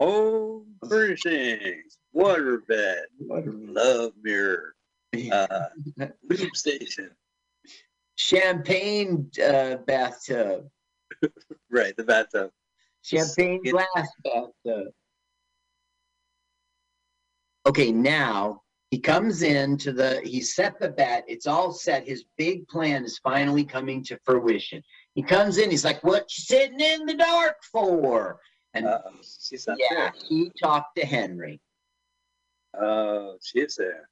home furnishings, waterbed, love mirror, uh, lube station. Champagne uh, bathtub. Right, the bathtub. Champagne Get- glass bathtub. Okay, now he comes into the, he set the bet, it's all set. His big plan is finally coming to fruition. He comes in, he's like, What you sitting in the dark for? And Uh, she's not yeah, there. he talked to Henry. Oh, she is there.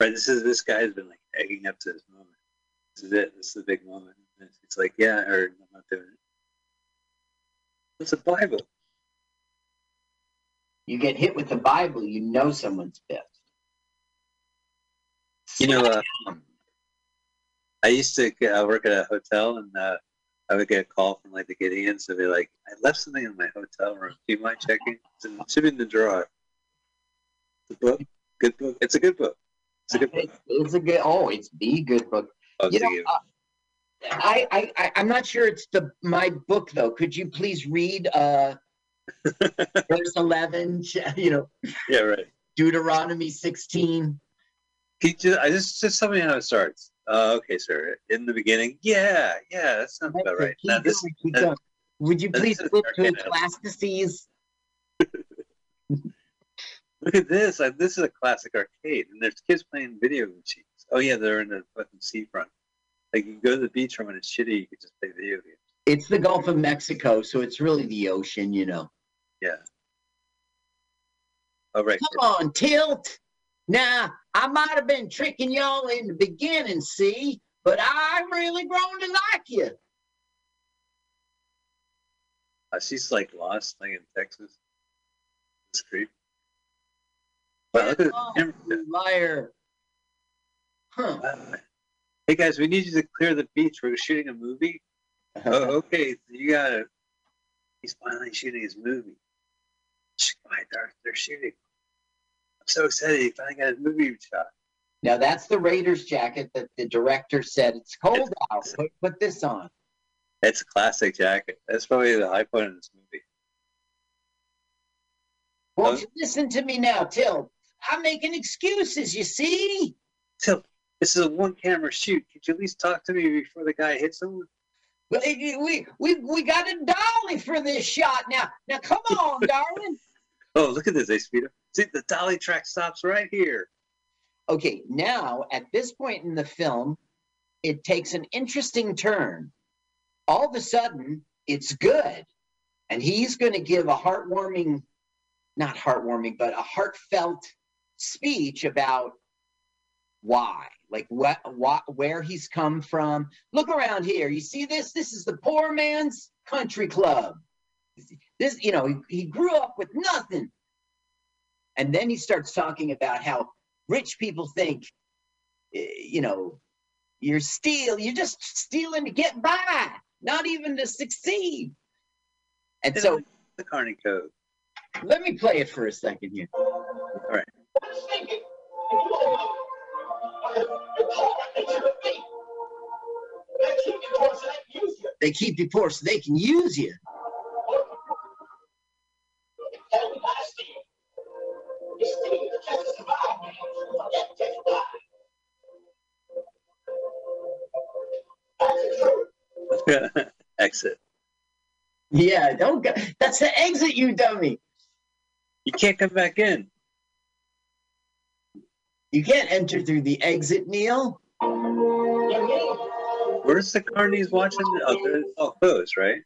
Right, this is this guy's been like egging up to this moment. This is it. This is the big moment. And It's like, yeah, or I'm not doing it. It's a Bible. You get hit with the Bible, you know someone's pissed. You know, uh, I used to work at a hotel, and uh, I would get a call from like the Gideons, and be like, "I left something in my hotel room. Do you mind checking? It's in, it should be in the drawer." The book, good book. It's a good book. It's a good book. It's, a good, oh, it's the good book. Oh, You know, uh, I, I, I, I'm not sure it's the my book though. Could you please read uh, verse 11? You know, yeah, right. Deuteronomy 16. Can you just, I just just tell me how it starts. Uh, okay, sir. In the beginning, yeah, yeah, that sounds about right. Now this, that- Would you please flip to. Ecclesiastes? look at this. I, this is a classic arcade, and there's kids playing video machines. Oh yeah, they're in the fucking seafront. Like you go to the beach room and it's shitty. You can just play video games. It's the Gulf of Mexico, so it's really the ocean, you know. Yeah. All right. Come on, tilt. Now, I might have been tricking y'all in the beginning, see, but I've really grown to like you. Uh, she's like lost, like in Texas. It's creep. Wow, look at the liar. Huh. Wow. Hey guys, we need you to clear the beach. We're shooting a movie. Oh, okay. You got it. He's finally shooting his movie. Quiet, they're, they're shooting. I'm so excited. He finally got his movie shot. Now that's the Raiders jacket that the director said it's cold out. Put, put this on. It's a classic jacket. That's probably the high point in this movie. Won't you listen to me now, Till? I'm making excuses, you see? Till, this is a one camera shoot. Could you at least talk to me before the guy hits him? We, we, we, we got a dolly for this shot now. Now come on, darling. Oh, look at this, Ace Speeder. See, the dolly track stops right here. Okay, now at this point in the film, it takes an interesting turn. All of a sudden, it's good. And he's going to give a heartwarming, not heartwarming, but a heartfelt speech about why, like what, what, where he's come from. Look around here. You see this? This is the poor man's country club. This, you know, he, he grew up with nothing. And then he starts talking about how rich people think, eh, you know, you're steal, you're just stealing to get by, not even to succeed. And so the Carney Code. let me play it for a second here. All right. They keep you poor so they can use you. Yeah, don't go. That's the exit, you dummy. You can't come back in. You can't enter through the exit, Neil. Where's the Carneys watching? Oh, they're all closed, right?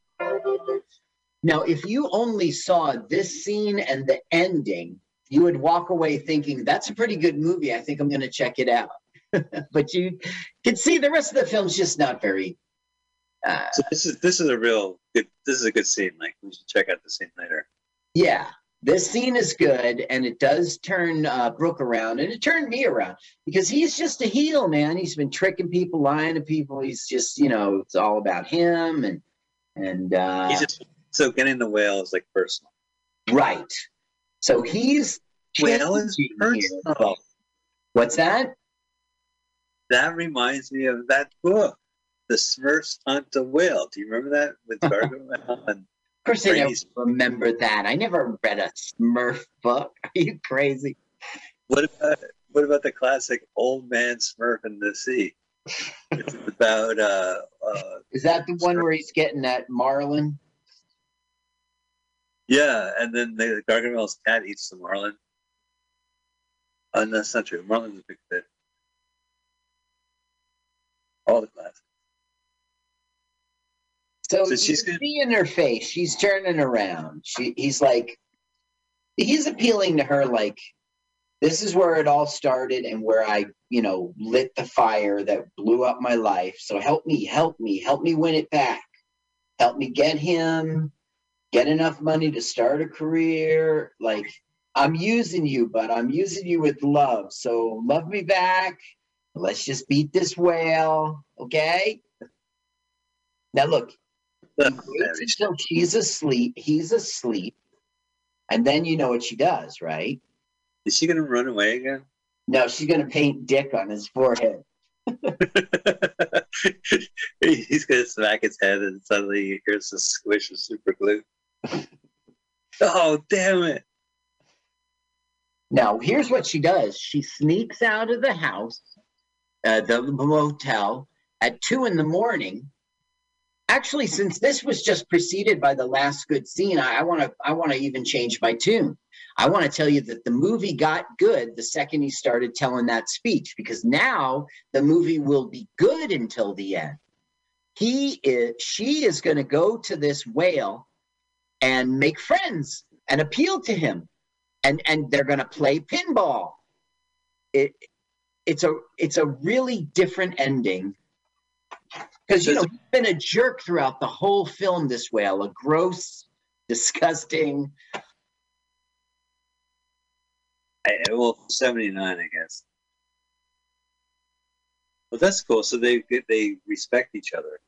Now, if you only saw this scene and the ending, you would walk away thinking, that's a pretty good movie. I think I'm going to check it out. but you can see the rest of the film's just not very. Uh, So this is this is a real good. This is a good scene. Like we should check out the scene later. yeah, this scene is good and it does turn uh, Brooke around and it turned me around because he's just a heel, man. He's been tricking people, lying to people. He's just, you know, it's all about him and, and, uh, He's just so getting the whale is like personal. right. So he's. Whale is here. personal. What's that? That reminds me of that book. The Smurfs hunt a whale. Do you remember that with Gargamel? and Of course, I Brady's- remember that. I never read a Smurf book. Are you crazy? what about what about the classic Old Man Smurf in the Sea? It's about uh, uh, Is that the one where he's getting that marlin? yeah, and then the Gargamel's cat eats the marlin. Oh, no, that's not true. Marlin's a big fish. All the classics. So, So she's gonna- see in her face, she's turning around. She, he's like, he's appealing to her like, this is where it all started and where I, you know, lit the fire that blew up my life. So help me, help me, help me win it back. Help me get him, get enough money to start a career. Like, I'm using you, but I'm using you with love. So love me back. Let's just beat this whale, okay? Now look, until she's asleep. He's asleep, and then you know what she does, right? Is she gonna run away again? No, she's gonna paint dick on his forehead. He's gonna smack his head, and suddenly he hears the squish of super glue. oh, damn it! Now, here's what she does: she sneaks out of the house, uh, the motel, at two in the morning. Actually, since this was just preceded by the last good scene, I want to I want to even change my tune. I want to tell you that the movie got good the second he started telling that speech because now the movie will be good until the end. He is she is going to go to this whale and make friends and appeal to him and and they're going to play pinball. It it's a it's a really different ending because you know he's been a jerk throughout the whole film. This whale, a gross, disgusting. I, well, seventy nine, I guess. Well, that's cool. So they they respect each other.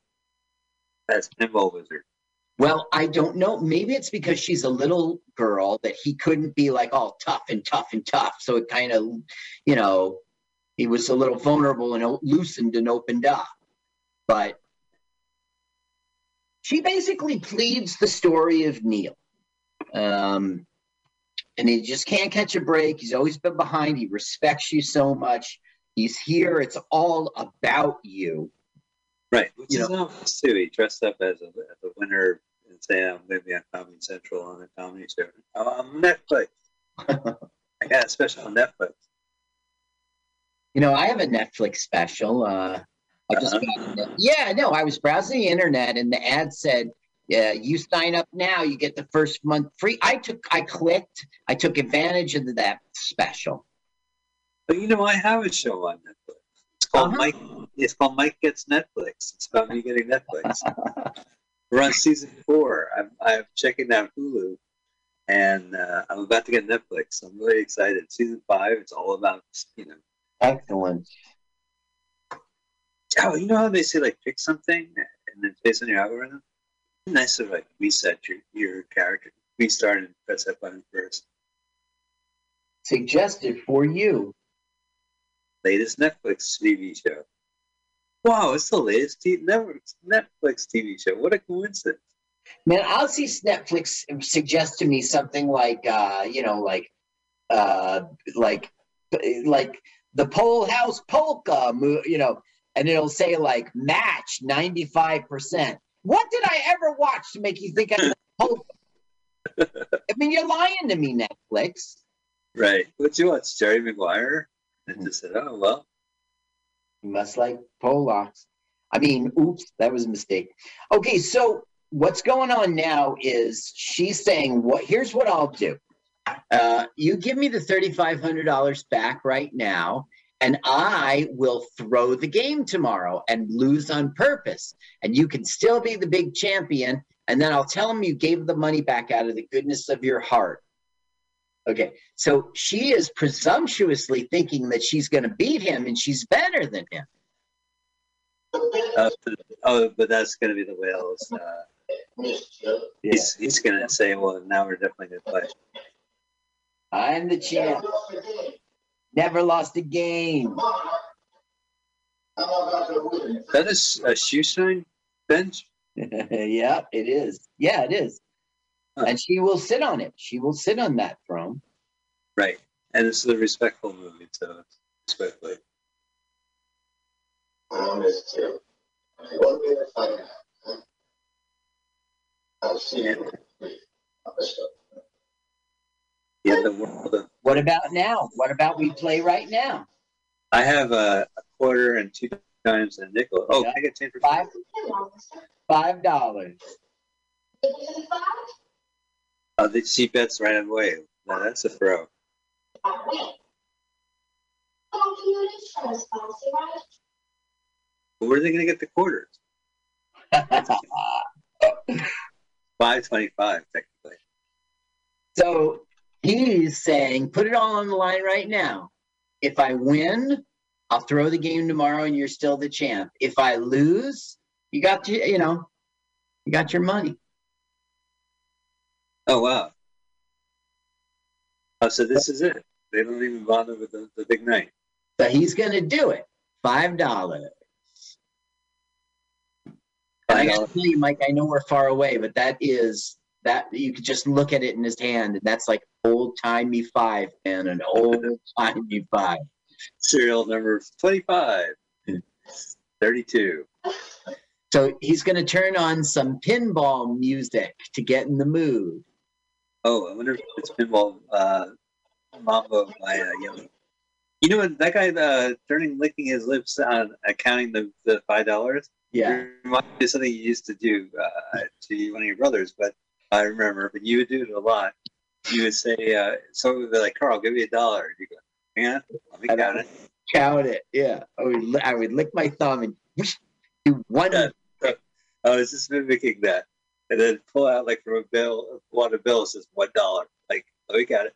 That's pinball wizard. Well, I don't know. Maybe it's because she's a little girl that he couldn't be like all tough and tough and tough. So it kind of, you know, he was a little vulnerable and loosened and opened up. But she basically pleads the story of Neil. Um, and he just can't catch a break. He's always been behind. He respects you so much. He's here. It's all about you. Right. Which You is nice too. He dressed up as a, as a winner and saying I'm going to be on Comedy Central on a comedy show. On Netflix. I got a special on Netflix. You know, I have a Netflix special. Uh, I just Uh-huh. yeah, no, I was browsing the internet and the ad said, "Yeah, you sign up now, you get the first month free." I took, I clicked, I took advantage of that special. But you know, I have a show on Netflix. It's called Uh-huh. Mike. It's called Mike Gets Netflix. It's about me getting Netflix. We're on season four. I'm, I'm checking out Hulu, and uh, I'm about to get Netflix. I'm really excited. Season five. It's all about you know. Excellent. Oh, you know how they say like pick something and then based on your algorithm. Nice to like reset your your character, restart and press that button first. Suggested for you. Latest Netflix TV show. Wow, it's the latest t- Netflix Netflix TV show. What a coincidence! Man, I'll see Netflix suggest to me something like, uh, you know, like, uh, like, like the Pole House Polka, you know, and it'll say like match ninety five percent. What did I ever watch to make you think I polka? I mean, you're lying to me, Netflix. Right. What you watch? Jerry Maguire? And just said, oh well. You must like Polacks. I mean, oops, that was a mistake. Okay, so what's going on now is she's saying, "What? Here's what I'll do. Uh, you give me the thirty-five hundred dollars back right now, and I will throw the game tomorrow and lose on purpose, and you can still be the big champion. And then I'll tell him you gave the money back out of the goodness of your heart." Okay, so she is presumptuously thinking that she's going to beat him and she's better than him. Uh, oh, but that's going to be the whales. Uh, he's he's going to say, well, now we're definitely going to play. I'm the champ. Never lost a game. That is a shoe shine bench. yeah, it is. Yeah, it is. Huh. And she will sit on it. She will sit on that throne. Right. And it's a respectful movie, so it's respectfully. I miss too. One thing if I can. I'll see you. Yeah, the world of, What about now? What about we play right now? I have a, a quarter and two times a nickel. Oh, Yeah. I get change for Five five dollars. Oh, the she bets right away. Now that's a throw. Where are they going to get the quarters? Five twenty-five, technically. so he's saying, put it all on the line right now. If I win, I'll throw the game tomorrow and you're still the champ. If I lose, you got your, you know, you got your money. Oh wow. Oh, so this is it. They don't even bother with the, the big night. So he's gonna do it. Five dollars. I gotta tell you, Mike, I know we're far away, but that is that you could just look at it in his hand, and that's like old timey five, man, an old timey five. Serial number 25. 32. So he's gonna turn on some pinball music to get in the mood. Oh, I wonder if it's pinball uh, Mambo by uh, Yummy. You know what? That guy uh, turning, licking his lips on uh, counting the, the $5. Yeah. Reminds me of something you used to do uh, to one of your brothers, but I remember, but you would do it a lot. You would say, uh, someone would be like, Carl, give me a dollar. You go, hang on, let me I count it. Count it. Yeah. I would I would lick my thumb and do one Yeah. I was just mimicking that. And then pull out like from a bill, one a bill says one dollar. Like, let me count it.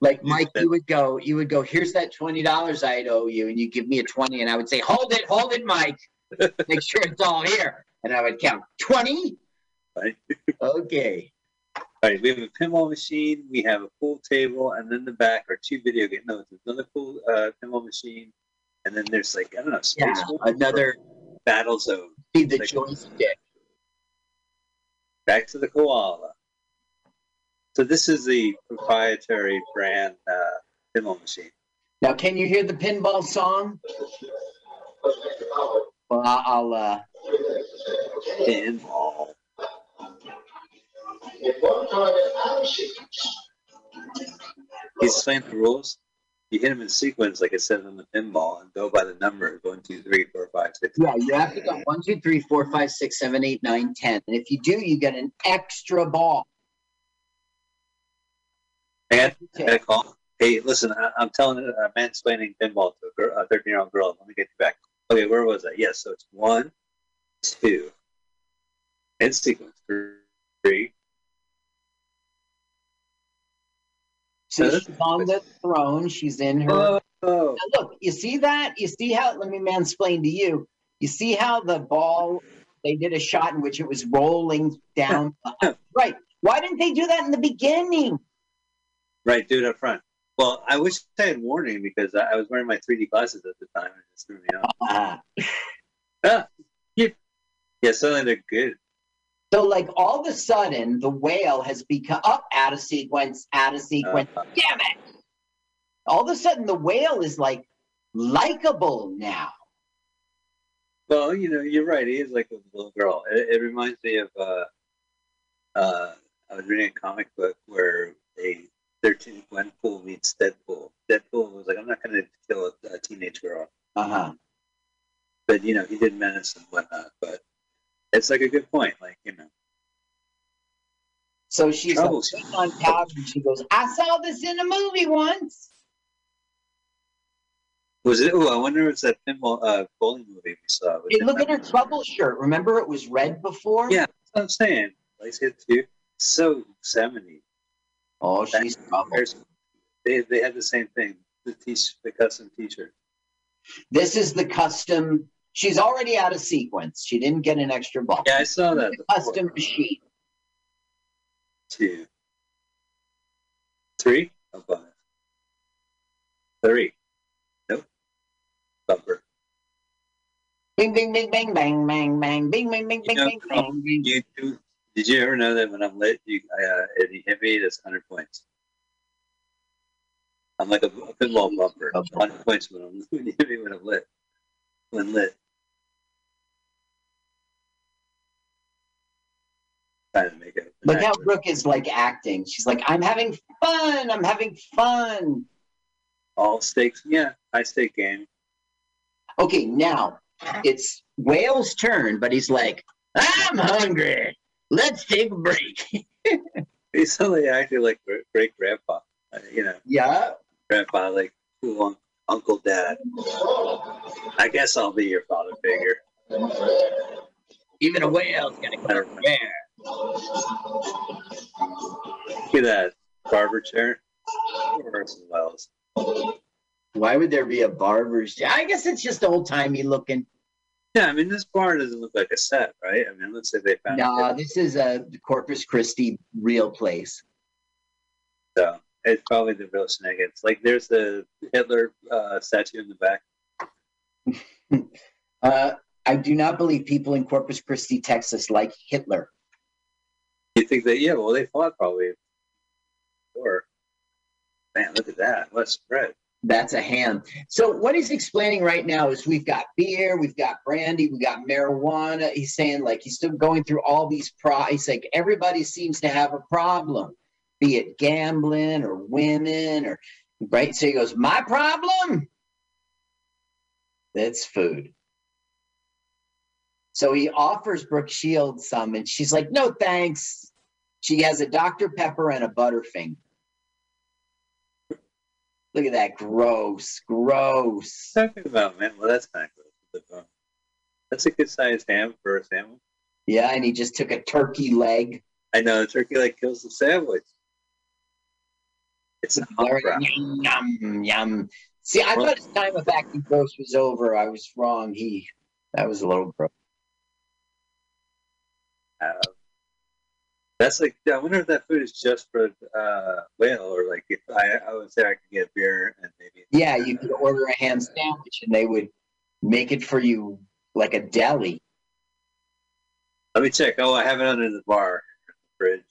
like Mike, you would go, you would go, here's that twenty dollars I'd owe you, and you give me a twenty, and I would say, hold it, hold it, Mike. Make sure it's all here. And I would count twenty. Right. Okay. All right, we have a pinball machine, we have a pool table, and then the back are two video games. No, it's another pool uh, pinball machine, and then there's like I don't know, space Yeah. Another or battle zone. see the Like- joystick. Back to the koala. So this is the proprietary brand uh, pinball machine. Now, can you hear the pinball song? Well, I- I'll. uh Pinball. If one target outshoots, He's explained the rules. You hit him in sequence, like it says on the pinball, and go by the numbers one, two, three, four, five, six. Yeah, you have to go one, two, three, four, five, six, seven, eight, nine, ten. And if you do, you get an extra ball. And I got a call. Hey, listen, I, I'm telling uh, a I'm mansplaining pinball to a, girl, a 13 year old girl. Let me get you back. Okay, where was I? Yes, so it's one, two, in sequence, three. So she's on the throne. She's in her. Oh, look, you see that? You see how? Let me mansplain to you. You see how the ball? They did a shot in which it was rolling down. right. Why didn't they do that in the beginning? right, do it up front. Well, I wish I had warning because I, I was wearing my 3D glasses at the time and it threw me off. Ah. Ah, yeah, yeah, suddenly they're good. So, like, all of a sudden, the whale has become up out of sequence, out of sequence. Uh, Damn it! All of a sudden, the whale is like likable now. well, you know, you're right. He is like a little girl. It, it reminds me of, uh, uh, I was reading a comic book where a 13 Gwenpool meets Deadpool. Deadpool was like, I'm not going to kill a, a teenage girl. Uh huh. But, you know, he did menace and whatnot. But it's like a good point. Like, you know, So she's like, on couch and she goes, I saw this in a movie once. was it? Oh, I wonder if it's that pinball uh, bowling movie we saw. Hey, look at her trouble shirt. Remember it was red before? Yeah. That's what I'm saying. Lace hit too. So 70. Oh, she's trouble. They, they had the same thing. The t the custom T-shirt. This is the custom. She's already out of sequence. She didn't get an extra ball. Yeah, I saw that. Custom machine. Two. Three? Oh, five. Three. Nope. Bumper. Bing, bing, bing, bang, bang, bang, bang, bing, bing, bing, bing, bing, bang, bing. You do, did you ever know that when I'm lit, you uh, if you hit me, that's 100 points. I'm like a, a pinball bumper. 100 points when I'm when you hit me when I'm lit. When lit. Trying to make it. Look how Brooke is like acting. She's like, I'm having fun. I'm having fun. all stakes. Yeah, high stake game. Okay, now it's Whale's turn, but he's like, I'm hungry. Let's take a break. He's suddenly acting like great grandpa. Uh, You know, yeah. grandpa, like cool un- uncle dad. I guess I'll be your father figure. Even a whale's gonna cut her hair. Look at that barber chair. Why would there be a barber's chair? I guess it's just old timey looking. Yeah, I mean this bar doesn't look like a set, right? I mean, let's say they found No, it. this is a Corpus Christi real place. So it's probably the real Sniggets. Like there's the Hitler uh, statue in the back. Uh, I do not believe people in Corpus Christi, Texas, like Hitler. You think that? Yeah, well, they fought probably. Or, man, look at that. What spread. That's a ham. So what he's explaining right now is we've got beer, we've got brandy, we got marijuana. He's saying like he's still going through all these pro. He's like everybody seems to have a problem, be it gambling or women or right. So he goes, my problem. That's food. So he offers Brooke Shields some, and she's like, no thanks. She has a Dr. Pepper and a Butterfinger. Look at that. Gross. Gross. Talking about man, well, that's not uh, That's a good sized ham for a sandwich. Yeah, and he just took a turkey leg. I know the turkey leg kills the sandwich. It's a hump wrap. Yum, yum, yum. See, I thought his time of acting gross was over. I was wrong. He, that was a little gross. Uh, that's like I wonder if that food is just for uh, whale or like if I, I would say I could get beer and maybe Yeah, you could order a ham sandwich and they would make it for you like a deli. Let me check. Oh, I have it under the bar, fridge.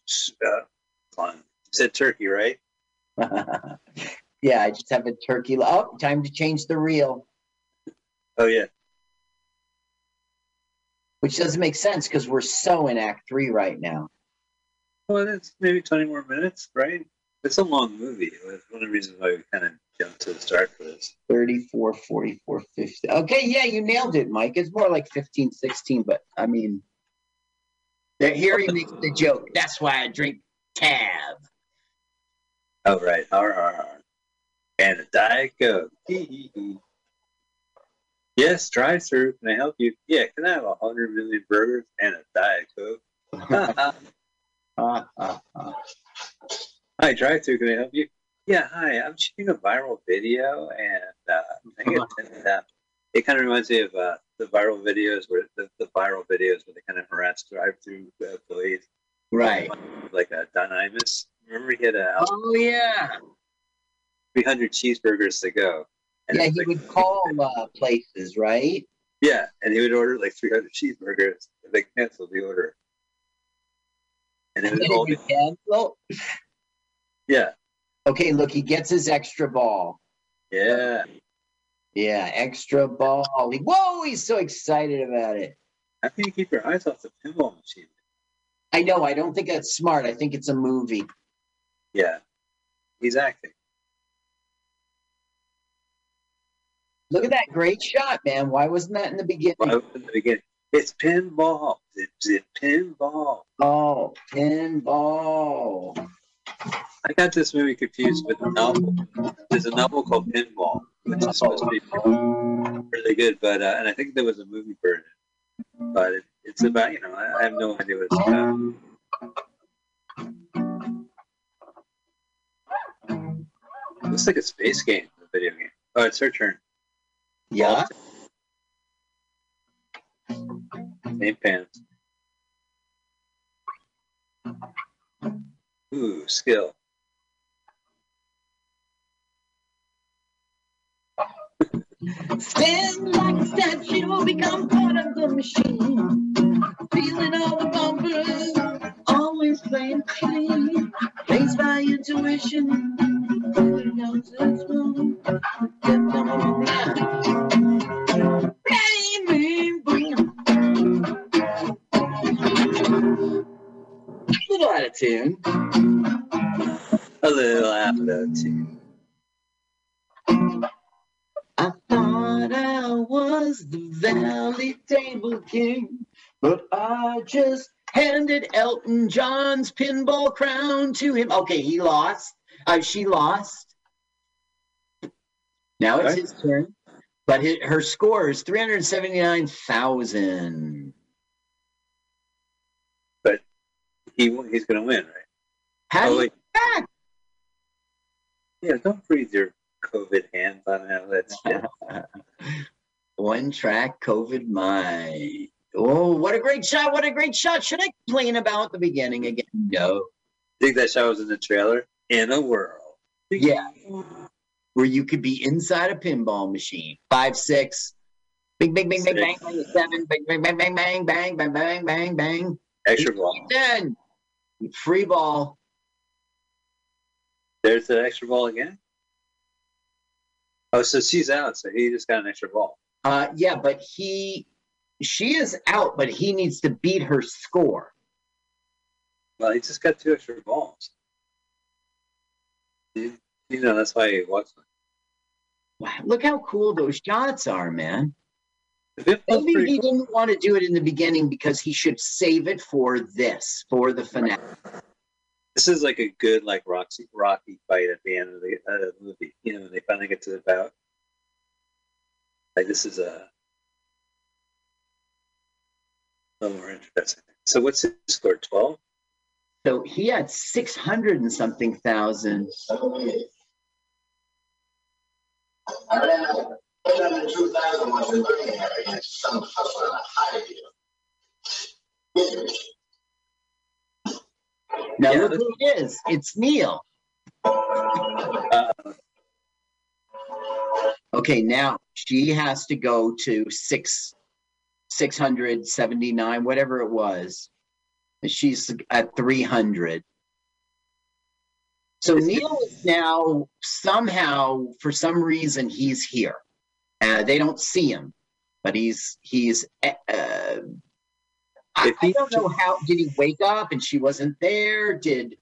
Uh. You said turkey, right? yeah, I just have a turkey. Oh, time to change the reel, Oh yeah. which doesn't make sense because we're so in Act Three right now. Well, it's maybe twenty more minutes, right? It's a long movie. It's one of the reasons why we kind of jumped to the start for this. 34, 44, 50. Okay, yeah, you nailed it, Mike. It's more like 15, 16, but I mean, here he makes the joke. That's why I drink tab. Oh right. R R R. And a diet coke. Yes, drive through. Can I help you? Yeah. Can I have a hundred million burgers and a diet coke? Ah, ah, ah. Hi, drive through. Can I help you? Yeah, hi. I'm shooting a viral video, and uh, I think it, uh, it kind of reminds me of uh, the viral videos where the, the viral videos where they kind of harass drive-through uh, employees, Right. like uh, Don Imus. Remember, he had a Oh, yeah. 300 cheeseburgers to go. And Yeah, he like- would call uh, places, right? Yeah, and he would order like 300 cheeseburgers. And they canceled the order. And it And then all, he would cancel. yeah, Okay, look, he gets his extra ball. yeah. Yeah, extra ball. He, whoa, he's so excited about it. How can you keep your eyes off the pinball machine? I know, I don't think that's smart. I think it's a movie. Yeah, he's acting. Look at that great shot, man. Why wasn't that in the beginning? Well, in the beginning, it's pinball. It's it pinball. Oh, pinball. I got this movie confused with a novel. There's a novel called Pinball, which is supposed to be really good, but uh, and I think there was a movie version, but it, it's about you know I, I have no idea what it's about. looks like a space game, a video game. Oh, it's her turn. Yeah. Same pants. Ooh, skill. Stand like a statue, become part of the machine. Feeling all the bumpers, always playing clean. Raised by intuition. On to its own. Kept on the Bang, bang, bang. Little out of tune. A little out of tune. I thought I was the Valley Table King, but I just handed Elton John's pinball crown to him. Okay, he lost. Uh, she lost. Now it's Okay. his turn. But hi- her score is 379,000. He he's gonna win, right? How Oh, do you back? Yeah, don't freeze your COVID hands on that. That's One track COVID my. Oh, what a great shot. What a great shot. Should I complain about the beginning again? No. think that shot was in the trailer. In a world. Yeah. Where you could be inside a pinball machine. Five, six. Bing, bing, bing, bing, bang, bang, seven. Bang, bang, bang, bang, bang, bang, bang, bang, bang, bang. Extra ball. Ten. Free ball. There's an extra ball again. Oh, so she's out. So he just got an extra ball. Uh, yeah, but he, she is out, but he needs to beat her score. Well, he just got two extra balls. You, you know, that's why he watched. Wow, look how cool those shots are, man. The fifth Maybe he cool. didn't want to do it in the beginning because he should save it for this, for the finale. This is like a good, like Roxy, Rocky fight at the end of the uh, movie. You know, when they finally get to the bout. Like this is a, a little more interesting. So what's his score? Twelve. So he had 600 and something thousand in 2000, once you learn you some hustle and hire you. Now look who it is. It's Neil. Uh, okay, now she has to go to six, six hundred seventy nine, whatever it was. She's at three hundred. So Neil is now somehow, for some reason, he's here. Uh, they don't see him, but he's he's. Uh, I, I don't know how. Did he wake up and she wasn't there? Did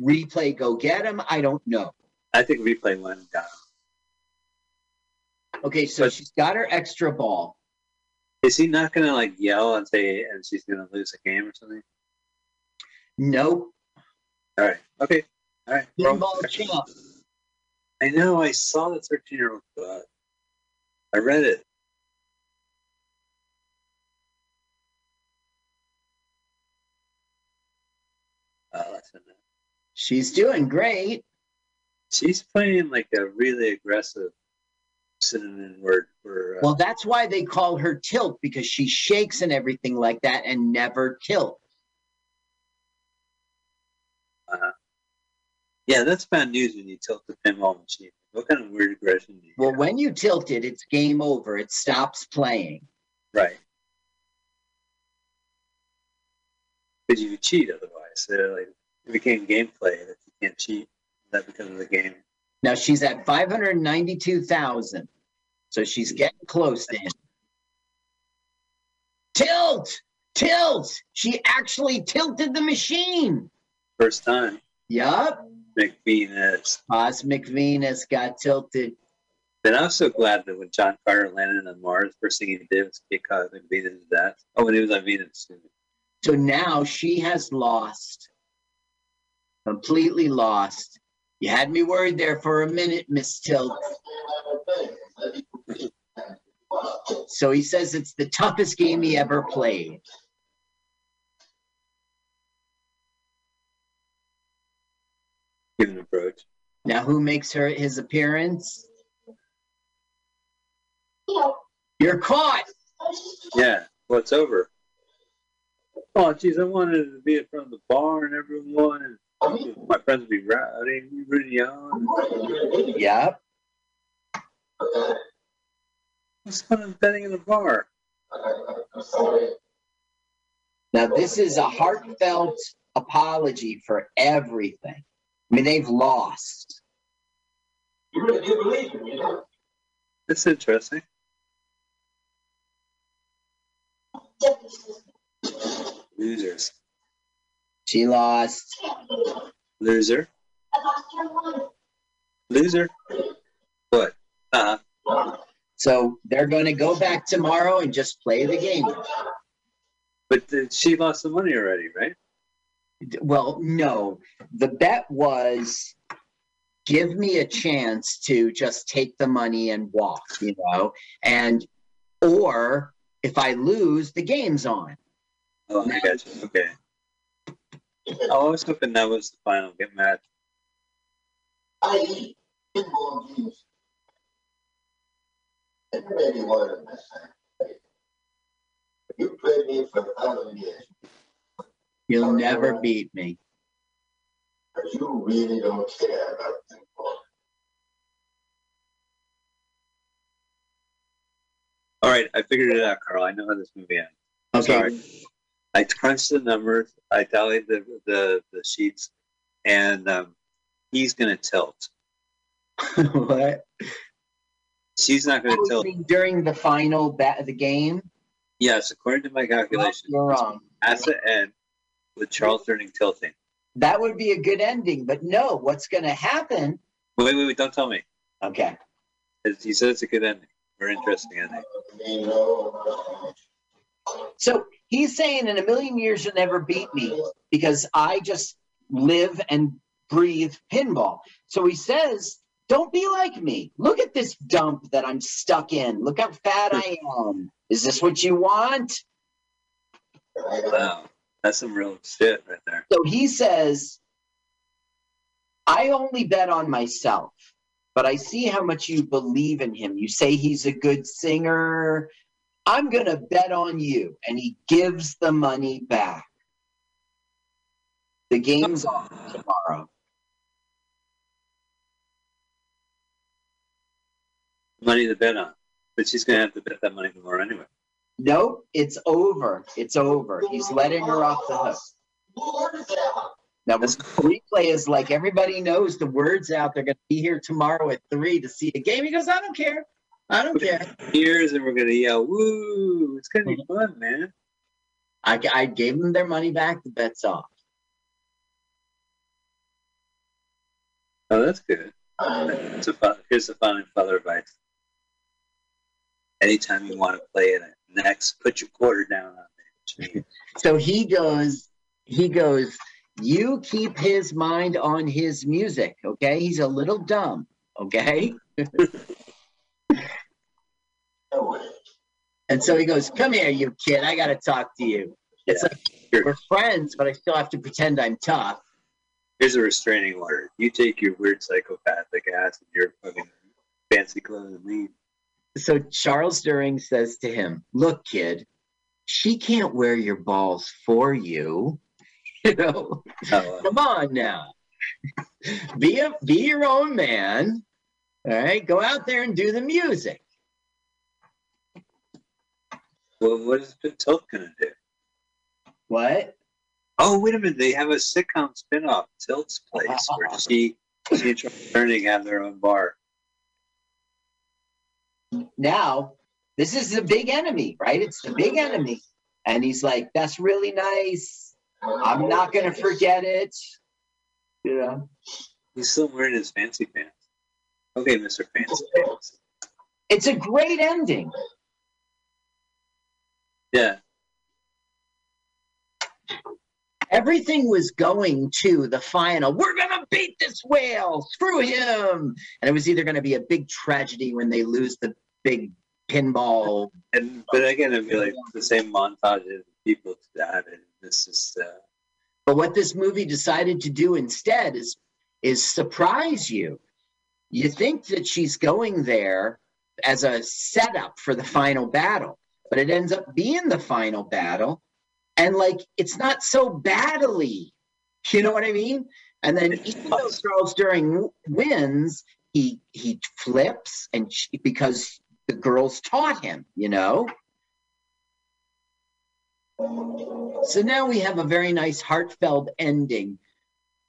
replay go get him? I don't know. I think replay went down. Okay, so But- she's got her extra ball. Is he not gonna like yell and say, and she's gonna lose a game or something? Nope. All right. Okay. All right. Pinball champ. I know. I saw the 13 year old book. I read it. Oh, that's enough. She's doing great. She's playing like a really aggressive synonym word for. Uh, Well, that's why they call her tilt because she shakes and everything like that and never tilt. uh, yeah, that's bad news when you tilt the pinball machine. What kind of weird aggression do you Well, have? when you tilt it, it's game over. It stops playing. Right. Because you cheat otherwise. So, like, it became gameplay that you can't cheat. That becomes the game. Now she's at 592,000. So she's hmm. getting close to him. Tilt! Tilt! She actually tilted the machine. First time, Yup. McVenis. Cosmic Venus got tilted. And I'm so glad that when John Carter landed on Mars, first thing he did was kick Cosmic Venus' death. Oh, when he was on Venus. So now she has lost. Completely lost. You had me worried there for a minute, Miss Tilt. So he says it's the toughest game he ever played. Give an approach. Now, who makes her his appearance? You're caught. Yeah. Well, it's over. Oh, geez, I wanted to be in front of the bar and everyone, and my friends would be rowdy, rooting on. Yep. What's the fun of betting in a bar? I'm sorry. Now, this is a heartfelt apology for everything. I mean, they've lost. You really do believe in me, huh? That's interesting. Losers. She lost. Loser. Loser. What? Uh huh. So they're going to go back tomorrow and just play the game. But uh, she lost the money already, right? Well, no. The bet was give me a chance to just take the money and walk, you know, and or if I lose, the game's on. Oh, I got you. Okay. I was hoping that was the final get match. I eat pinball games. And you may be one of them this time. You played me for a thousand years, You'll never beat me. But you really don't care about pinball. All right, I figured it out, Carl. I know how this movie ends. I'm okay. Sorry. I crunched the numbers. I tallied the the, the sheets, and um, he's gonna tilt. what? She's not gonna tilt. During the final bat of the game? Yes, according to my calculations, You're wrong. at the end, with Charles Durning tilting. That would be a good ending, but no, what's going to happen? Wait, wait, wait! Don't tell me. Okay. He said it's a good ending. Very interesting ending. So he's saying in a million years you'll never beat me because I just live and breathe pinball. So he says, don't be like me. Look at this dump that I'm stuck in. Look how fat I am. Is this what you want? Wow, that's some real shit right there. So he says, I only bet on myself, but I see how much you believe in him. You say he's a good singer. I'm going to bet on you. And he gives the money back. The game's on tomorrow. Money to bet on, but she's gonna have to bet that money tomorrow anyway. Nope, it's over. It's over. He's letting her off the hook. Now, the replay is like everybody knows the words out. They're going to be here tomorrow at three to see a game. He goes, I don't care. I don't care. Years and we're gonna yell, "Woo!" It's gonna be fun, man. I, I gave them their money back. The bet's off. Oh, that's good. It's a fun, here's the fun and father advice. Anytime you want to play in it next, put your quarter down on it. So he goes, he goes, you keep his mind on his music, okay? He's a little dumb, okay? And so he goes, come here, you kid. I got to talk to you. It's like we're friends, but I still have to pretend I'm tough. Here's a restraining order. You take your weird psychopathic ass and your fucking fancy clothes and leave. So Charles Durning says to him, look, kid, she can't wear your balls for you. You know, Oh, come on now. be a be your own man. All right, go out there and do the music. well, what is Tilt gonna do? What? Oh, wait a minute. They have a sitcom spin-off, Tilt's Place, where she, she and Durning have their own bar. Now, this is the big enemy, right? It's the big enemy. And he's like, that's really nice. I'm not going to forget it. You know, He's still wearing his fancy pants. Okay, Mr. Fancy Pants. it's a great ending. Yeah. Everything was going to the final. We're going to beat this whale. Screw him. And it was either going to be a big tragedy when they lose the big pinball. And but again, it'd be like the same montage of people to that, and this is uh, But what this movie decided to do instead is is surprise you. You think that she's going there as a setup for the final battle, but it ends up being the final battle. And like it's not so badly. You know what I mean? And then even though Charles Durning wins, he he flips and she, because the girls taught him, you know? So now we have a very nice heartfelt ending.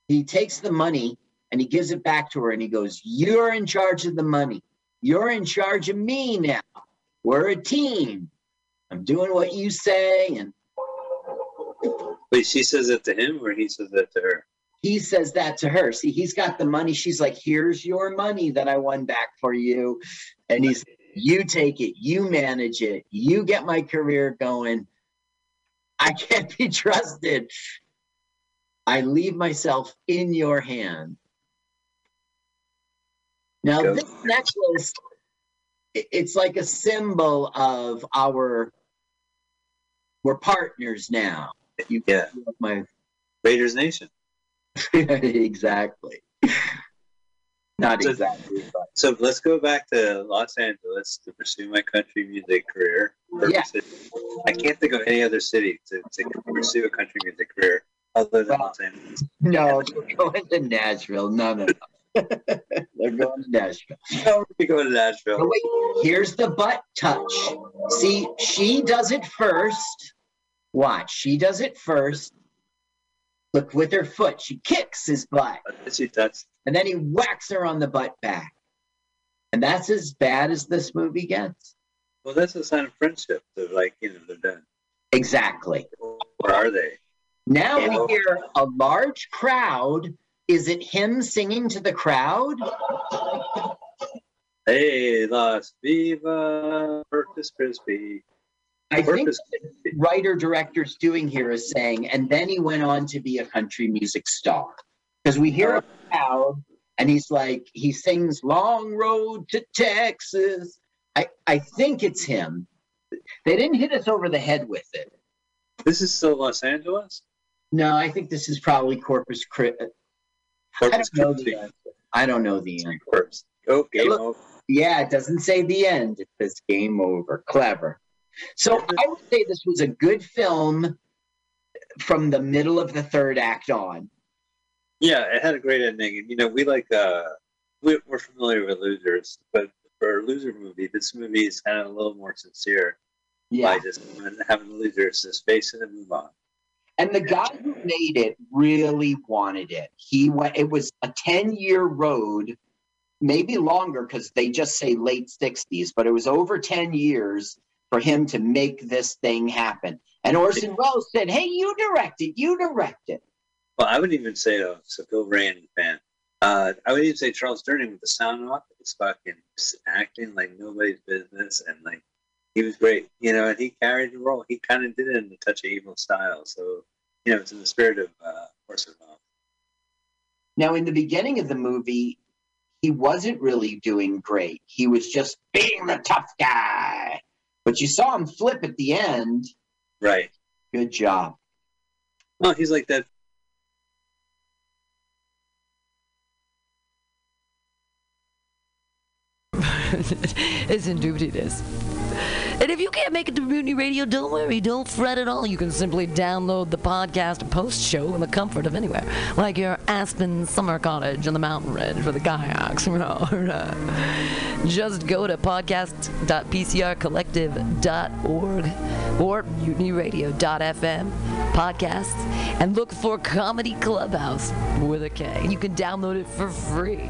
He takes the money and he gives it back to her and he goes, You're in charge of the money. You're in charge of me now. We're a team. I'm doing what you say. And Wait, she says it to him or he says that to her? he says that to her. See, he's got the money. She's like, Here's your money that I won back for you. And he's, You take it, you manage it, you get my career going. I can't be trusted. I leave myself in your hand. Now, Go. this necklace, it's like a symbol of our, we're partners now. You Yeah. my Raiders Nation. exactly. Not So- exactly, but So let's go back to Los Angeles to pursue my country music career. Yeah. I can't think of any other city to, to pursue a country music career other than Los Angeles. no, they're going to Nashville. No, no, no. they're going to Nashville. No, we go to Oh, Nashville. wait, here's the butt touch. See, she does it first. Watch, she does it first. Look with her foot, she kicks his butt, and then he whacks her on the butt back. And that's as bad as this movie gets. Well, that's a sign of friendship. They're like, you know, they're done. Exactly. Where are they? Now we hear a large crowd. Is it him singing to the crowd? Hey, Las Viva, Corpus Christi. I think writer director's doing here is saying, and then he went on to be a country music star. Because we hear a crowd and he's like, he sings Long Road to Texas. I, I think it's him. They didn't hit us over the head with it. This is still Los Angeles? No, I think this is probably Corpus Christi. I don't know Christi. the answer. I don't know the answer. Corpus. Oh, game Look- over. Yeah, it doesn't say the end. It says game over. Clever. So I would say this was a good film from the middle of the third act on. Yeah, it had a great ending. And, you know, we like, uh, we, we're familiar with Losers, but for a loser movie, this movie is kind of a little more sincere Yeah. by just having the losers just face it and move on. And the guy who made it really wanted it. He went it was a 10-year road, maybe longer because they just say late 60s, but it was over 10 years for him to make this thing happen. And Orson Welles said, Hey, you direct it, you direct it. Well, I would even say, though, so Bill Rand fan. Uh, I would even say Charles Durning with the sound off, was fucking acting like nobody's business, and like he was great, you know. And he carried the role. He kind of did it in a touch of evil style, so you know, it's in the spirit of uh, Orson Welles. Now, in the beginning of the movie, he wasn't really doing great. He was just being the tough guy. But you saw him flip at the end. Right. Good job. Well, he's like that. it's indubitably And if you can't make it to Mutiny Radio, don't worry, don't fret at all. You can simply download the podcast post show in the comfort of anywhere, like your Aspen summer cottage on the mountain ridge with the kayaks. Just go to podcast.pcrcollective.org or mutinyradio.fm podcasts and look for Comedy Clubhouse with a K. You can download it for free.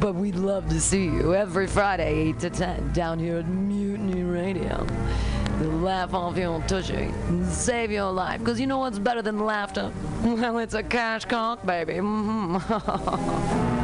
But we'd love to see you every Friday, 8 to 10, down here at Mutiny Radio. Laugh off your tushy and save your life. Because you know what's better than laughter? Well, it's a cash cock, baby. Mhm.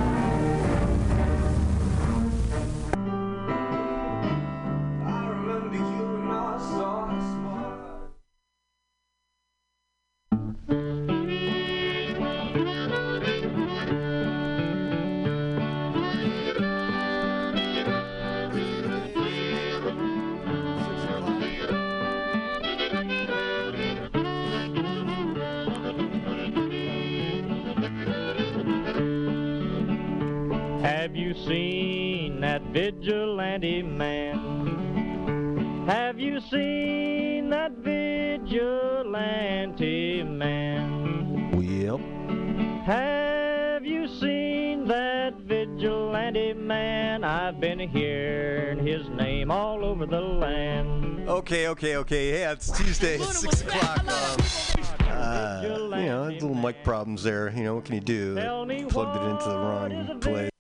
his name all over the land. Okay, okay, okay. Yeah, it's Tuesday, six o'clock. Um, uh, you know, little mic problems there. You know, what can you do? Plugged it into the wrong place.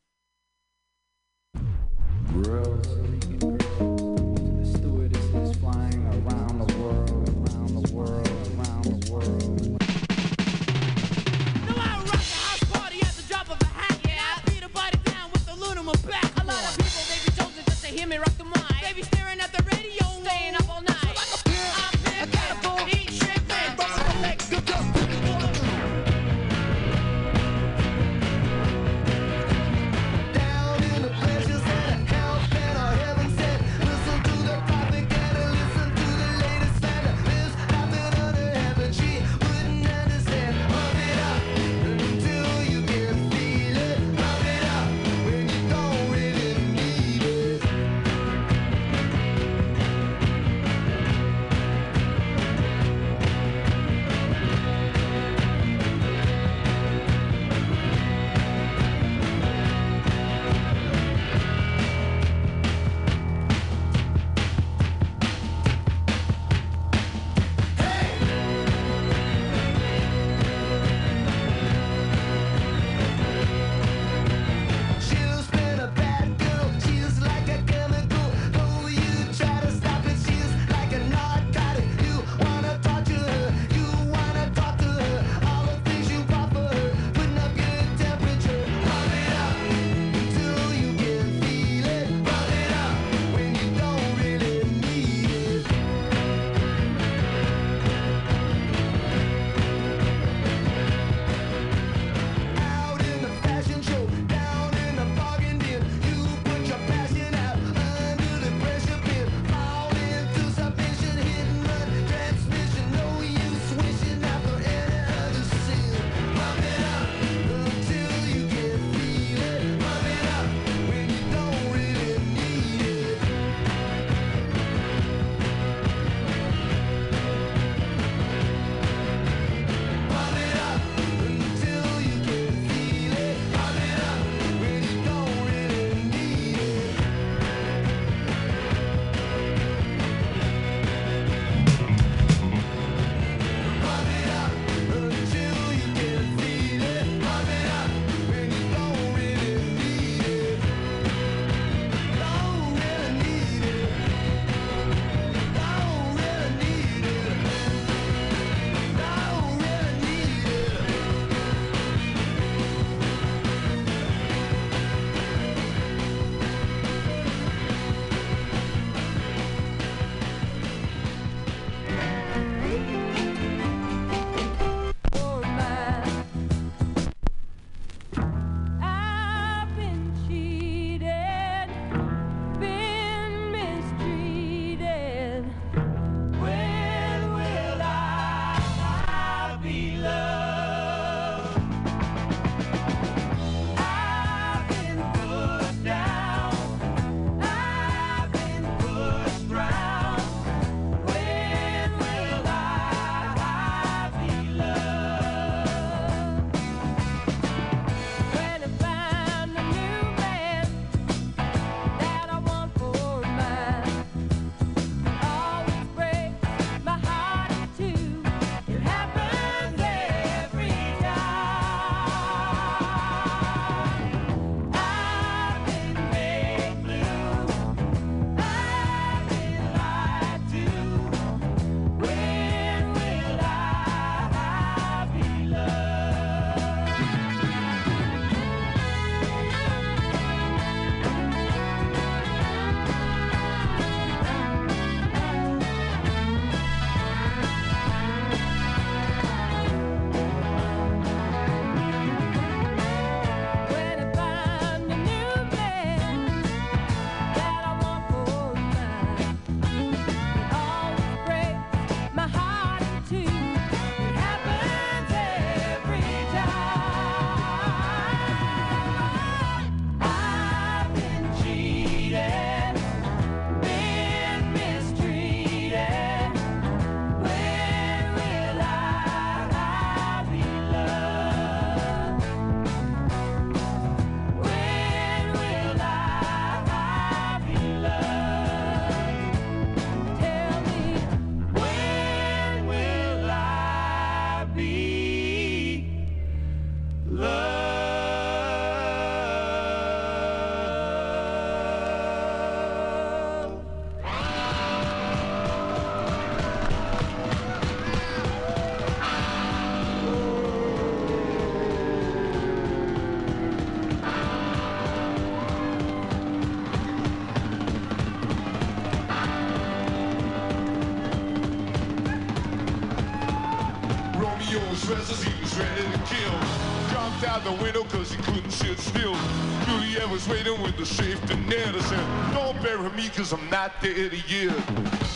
Out the window cause he couldn't sit still. Juliet was waiting with the safety net. I said, don't bury me cause I'm not dead yet.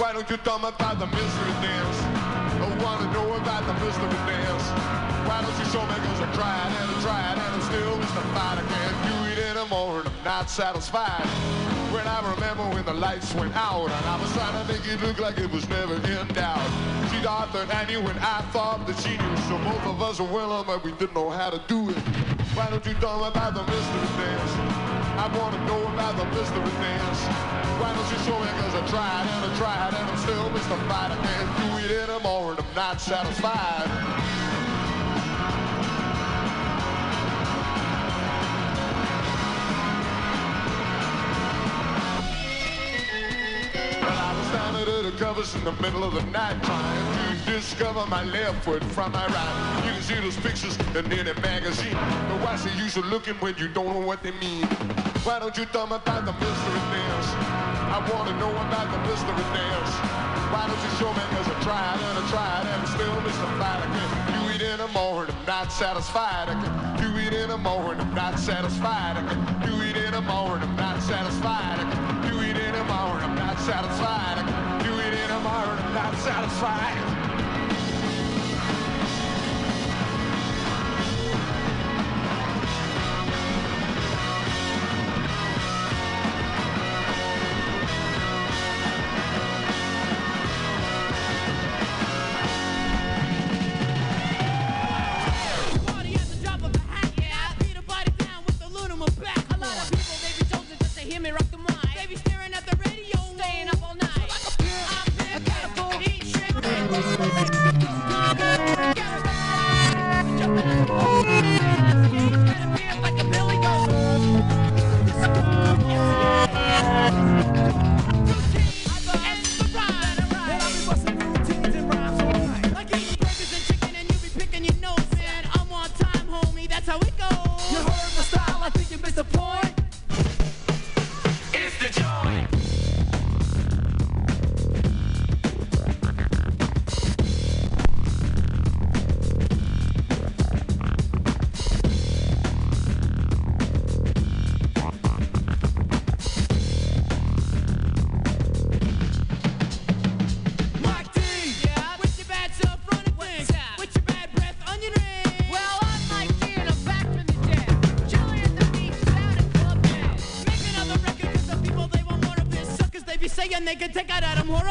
Why don't you tell me about the mystery dance? I wanna know about the mystery dance. Why don't you show me cause I tried and I tried and I'm still mystified. I can't do it anymore and I'm not satisfied. When I remember when the lights went out and I was trying to make it look like it was never in doubt. She thought that I knew when I thought that she knew. So both of us were willing, but we didn't know how to do it. Why don't you tell me about the mystery dance? I wanna know about the mystery dance. Why don't you show me cause I tried and I tried and I'm still mystified. I can't do it anymore and I'm not satisfied. Covers in the middle of the night trying to discover my left foot from my right. You can see those pictures in any magazine. But what's the use of looking when you don't know what they mean? Why don't you tell me about the mystery dance? I want to know about the mystery dance. Why don't you show me? Cause I tried and I tried and still mystified. I can't do it anymore and I'm not satisfied. I can do it anymore and I'm not satisfied. I can do it anymore and I'm not satisfied. I can do it anymore and I'm not satisfied. Not satisfied. They can take out Adam Horovitz.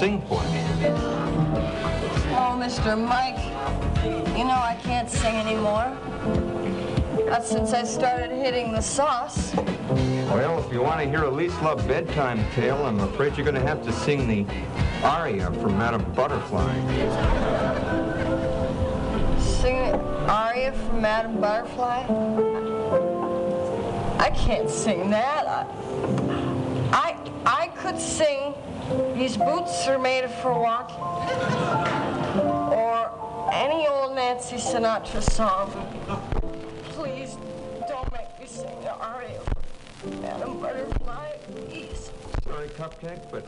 Sing for me. Oh, Mr. Mike, you know I can't sing anymore. Not since I started hitting the sauce. Well, if you want to hear a least love bedtime tale, I'm afraid you're going to have to sing the aria from Madame Butterfly. Sing the aria from Madame Butterfly. I can't sing that. These Boots Are Made for Walking. Or any old Nancy Sinatra song. Please don't make me sing the aria from Madame Butterfly, please. Sorry, Cupcake, but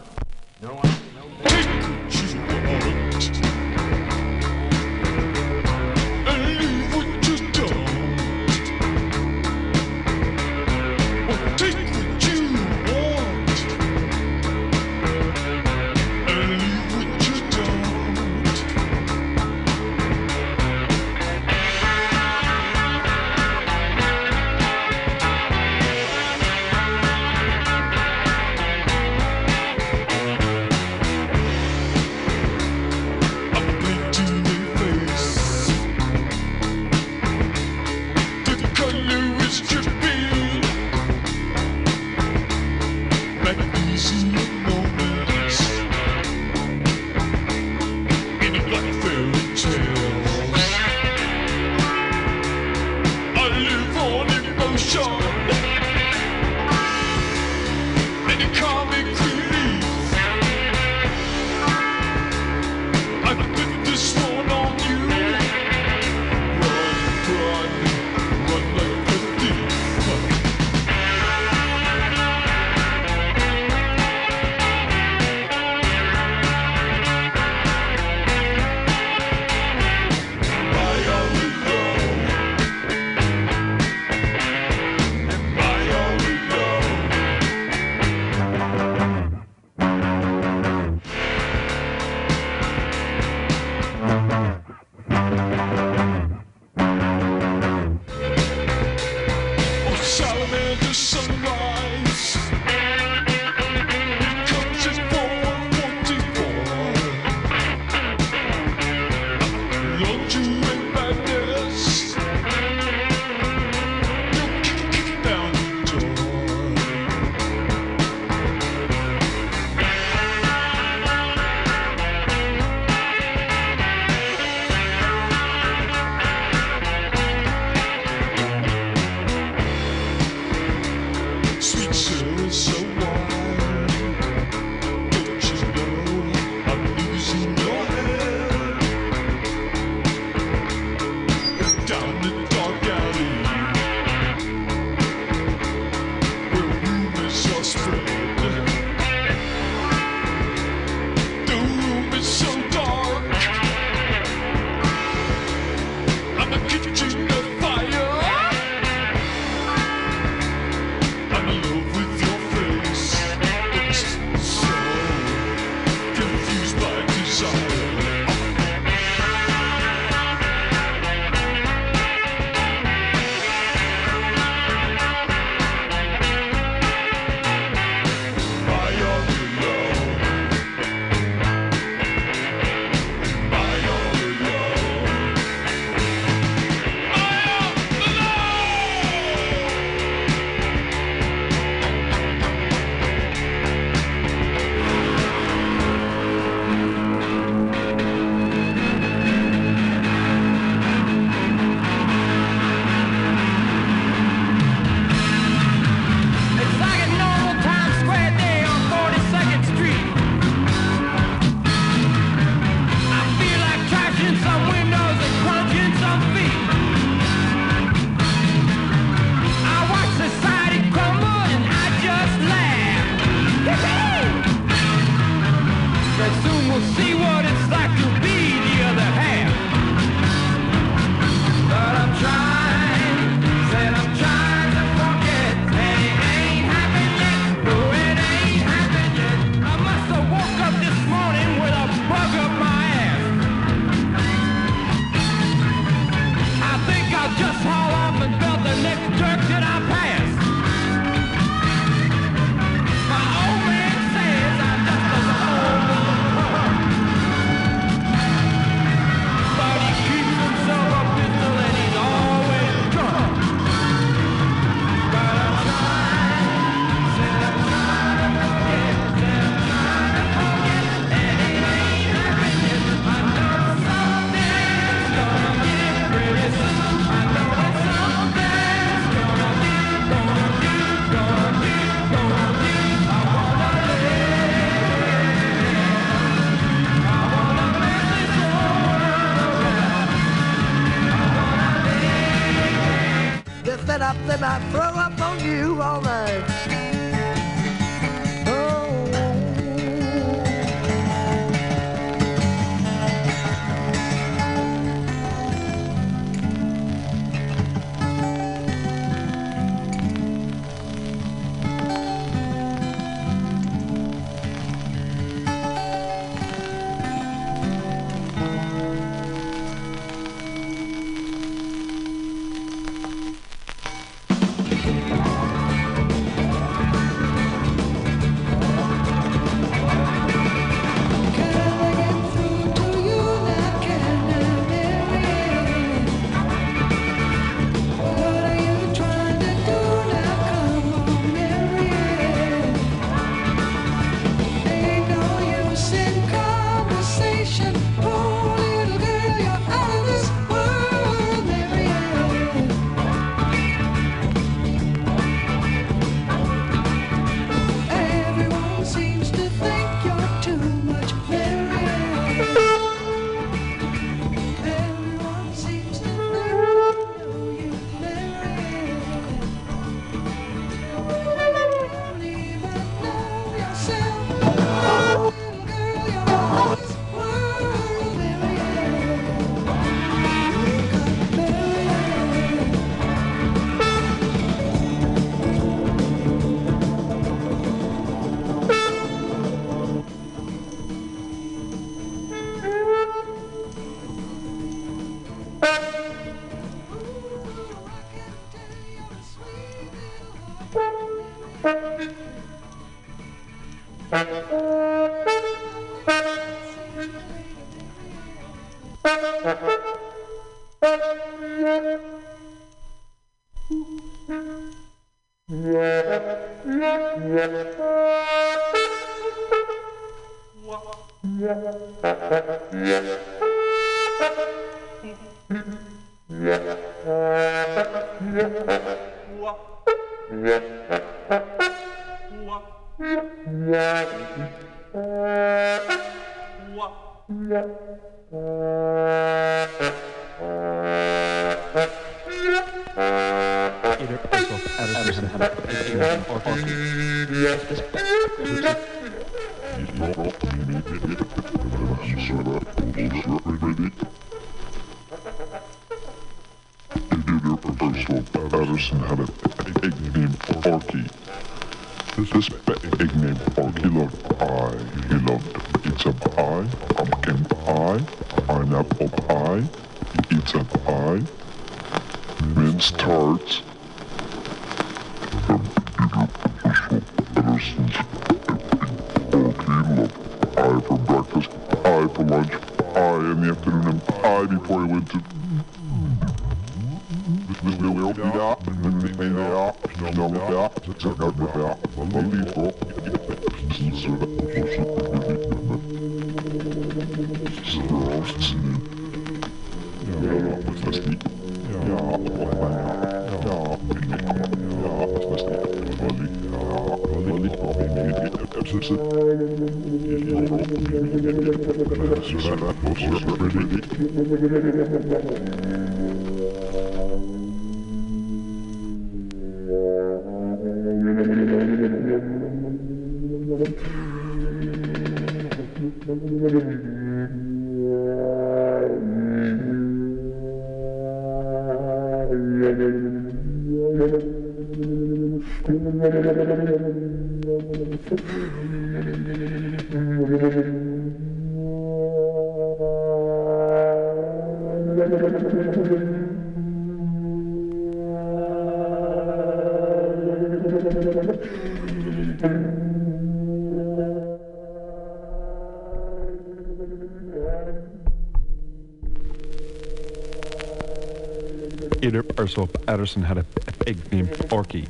Addison had a pig named Porky.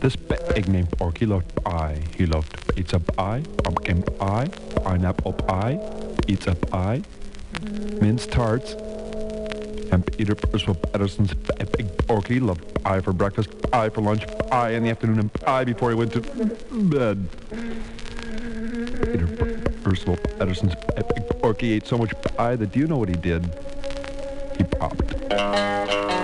This pig named Porky loved pie. He loved pizza pie, pumpkin pie, pineapple pie, pizza pie, mince tarts, and Peter Ursula Addison's big Porky loved pie for breakfast, pie for lunch, pie in the afternoon, and pie before he went to bed. Peter Ursula Addison's big Porky ate so much pie that do you know what he did? He popped.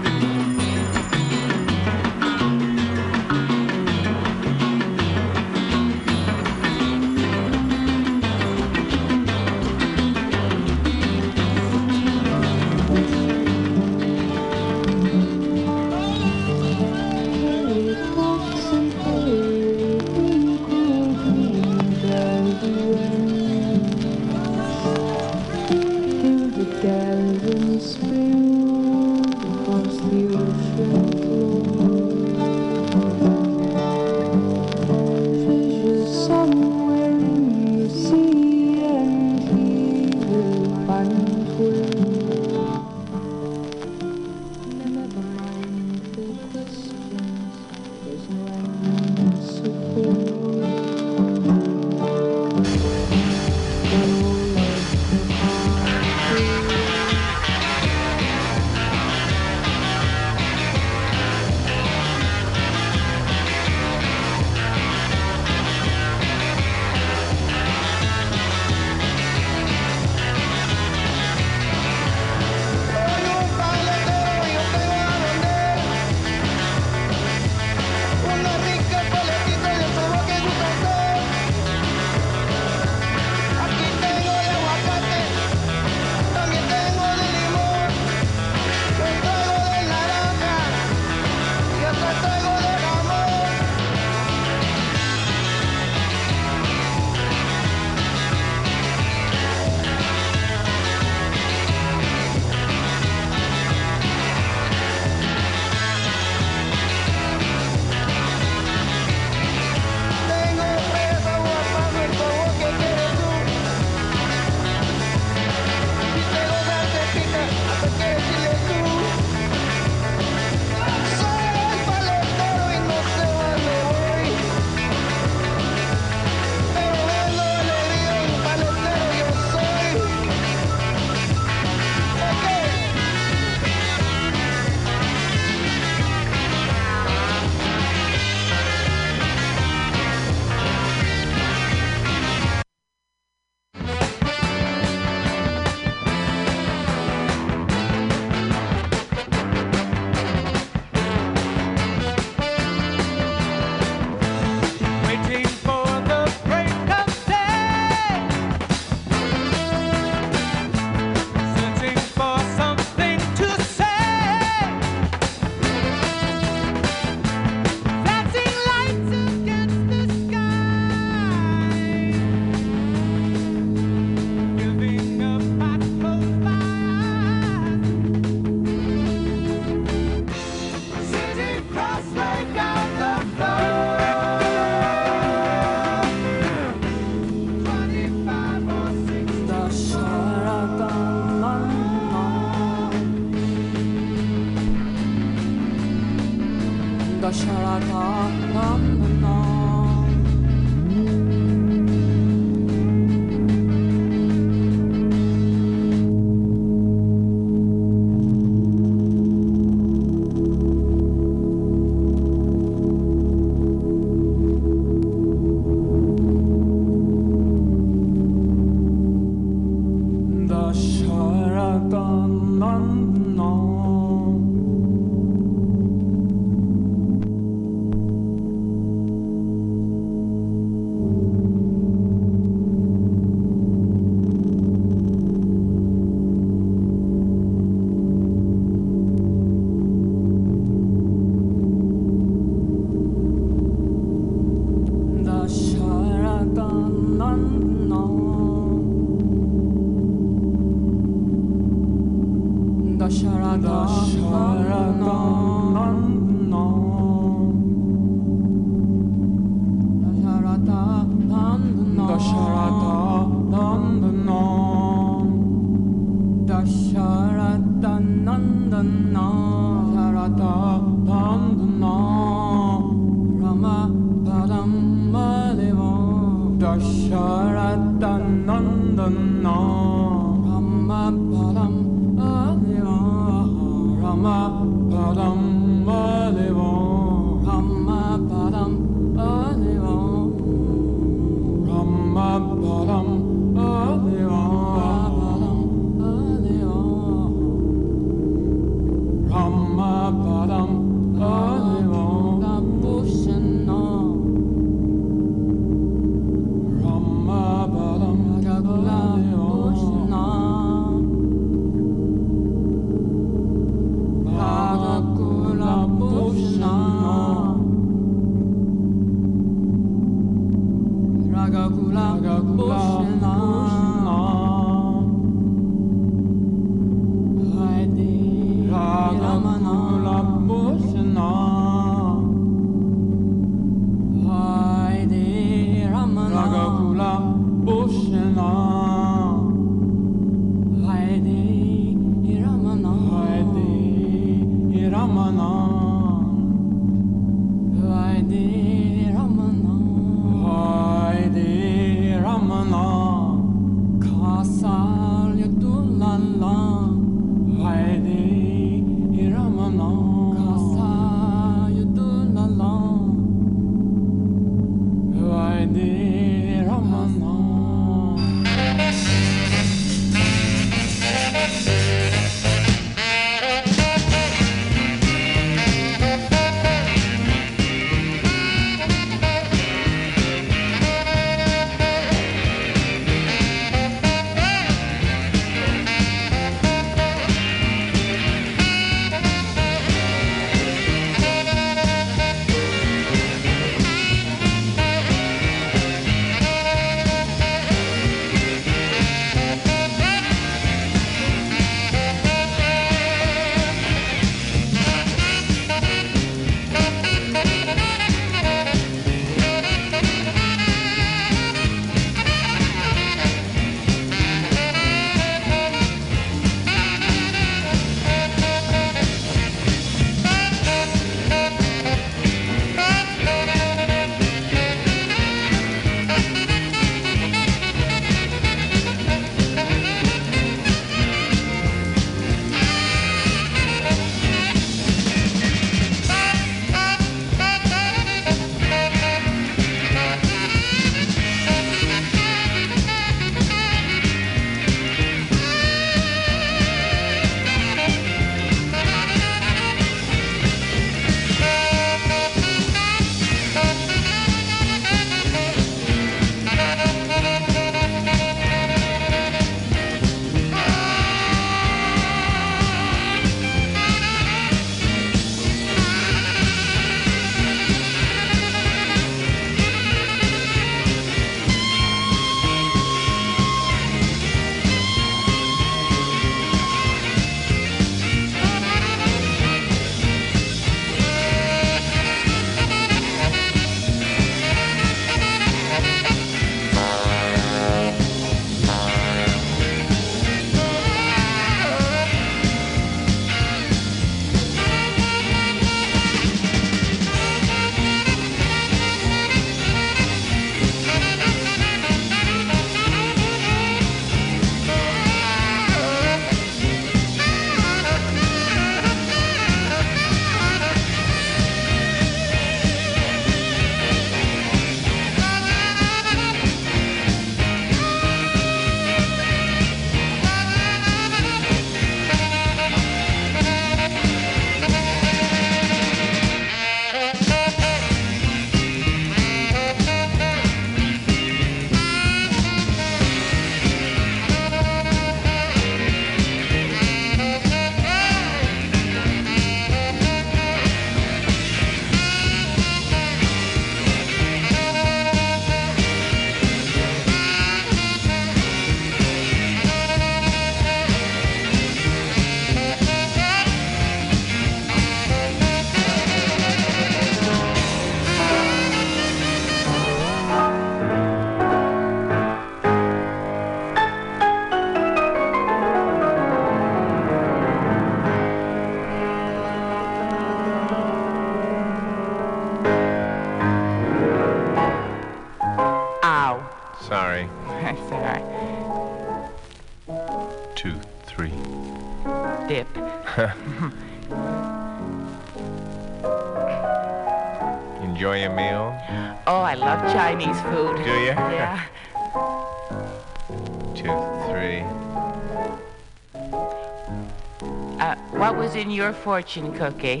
fortune cookie.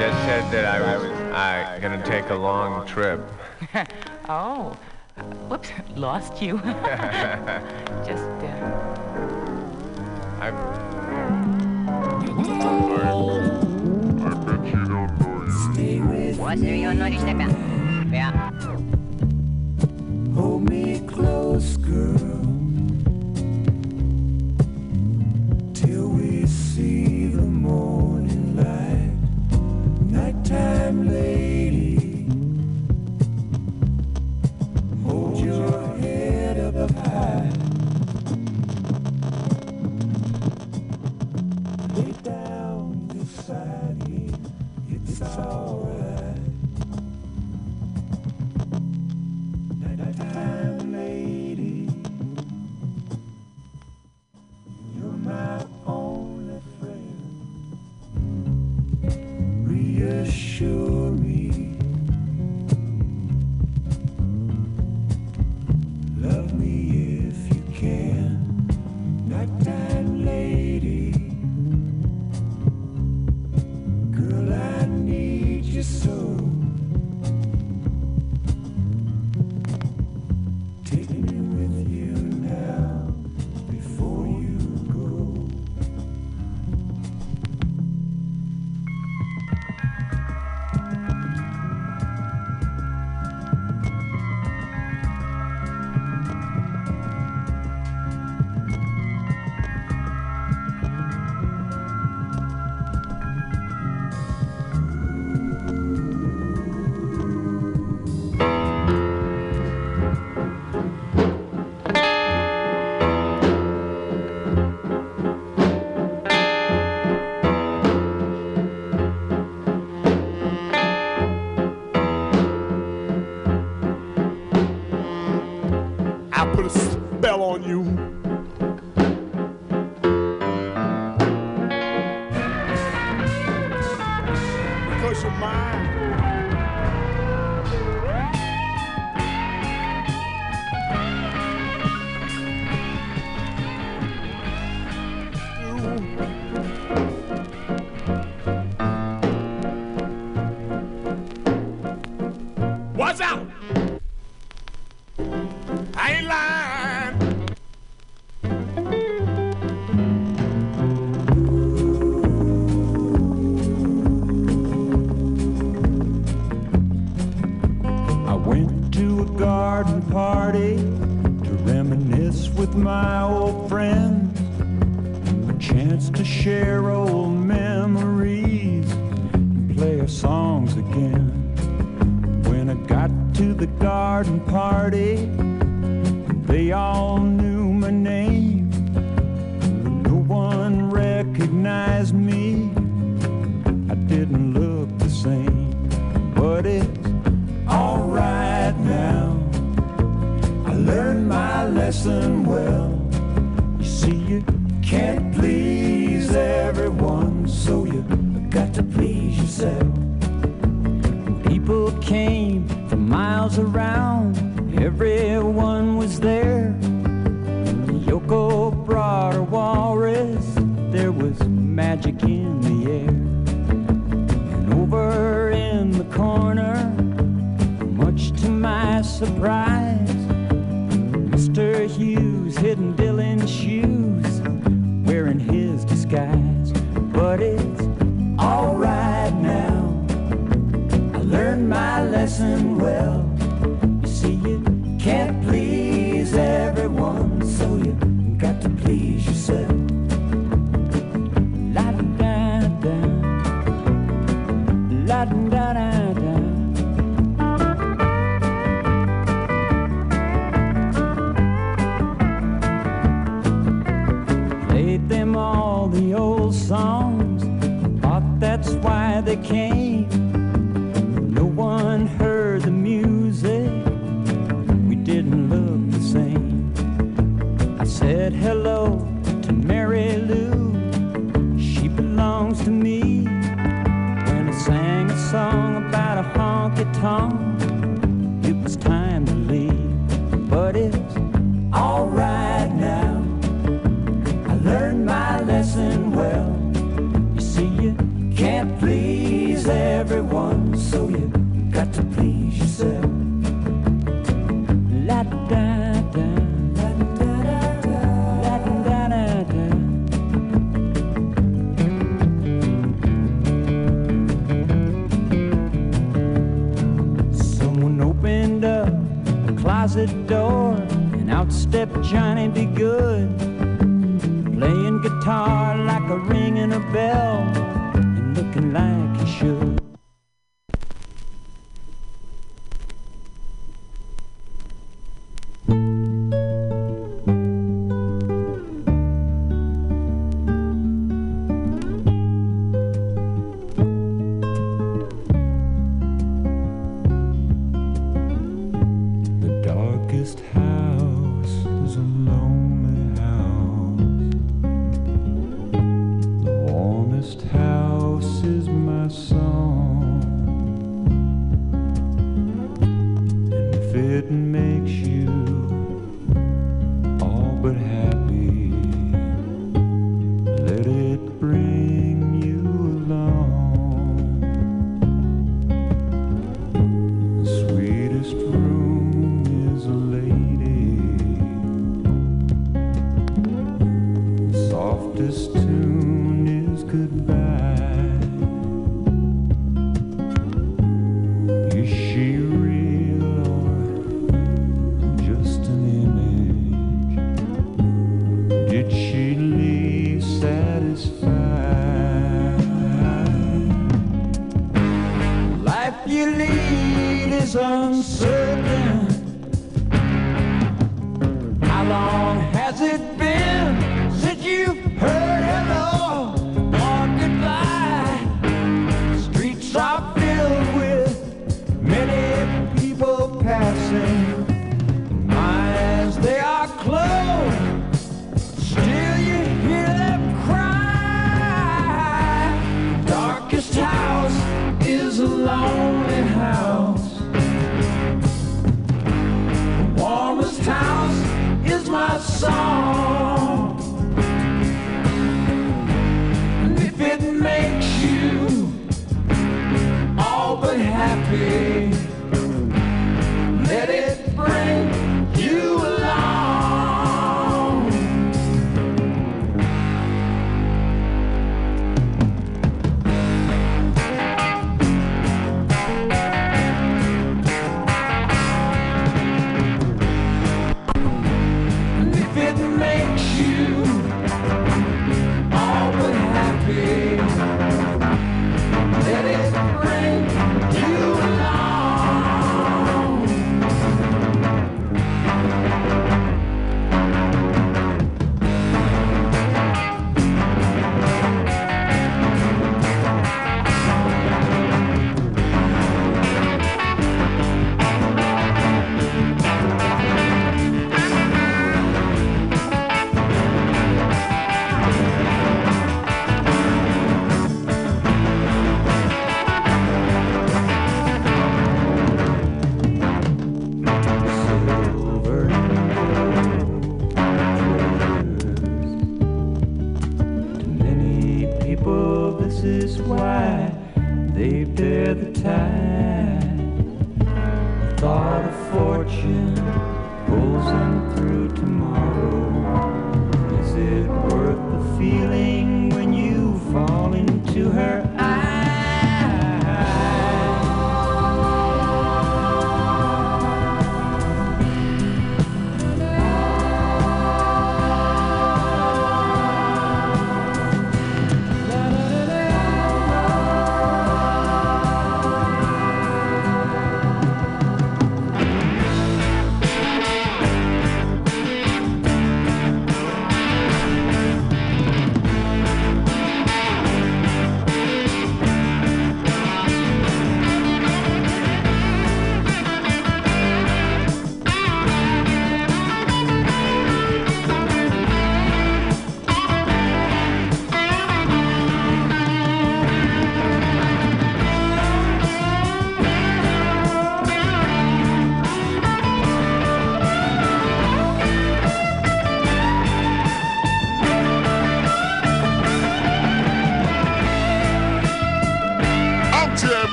Just said that I was I gonna take a long trip. oh, whoops, lost you. Just. Uh... I. Bet you don't know you.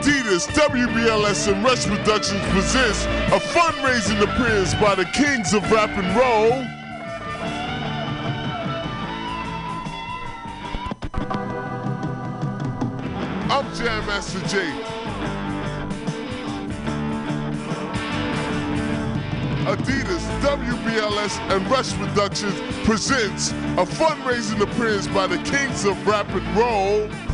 Adidas, WBLS, and Rush Productions presents a fundraising appearance by the Kings of Rap and Roll. I'm Jam Master Jay. Adidas, WBLS, and Rush Productions presents a fundraising appearance by the Kings of Rap and Roll.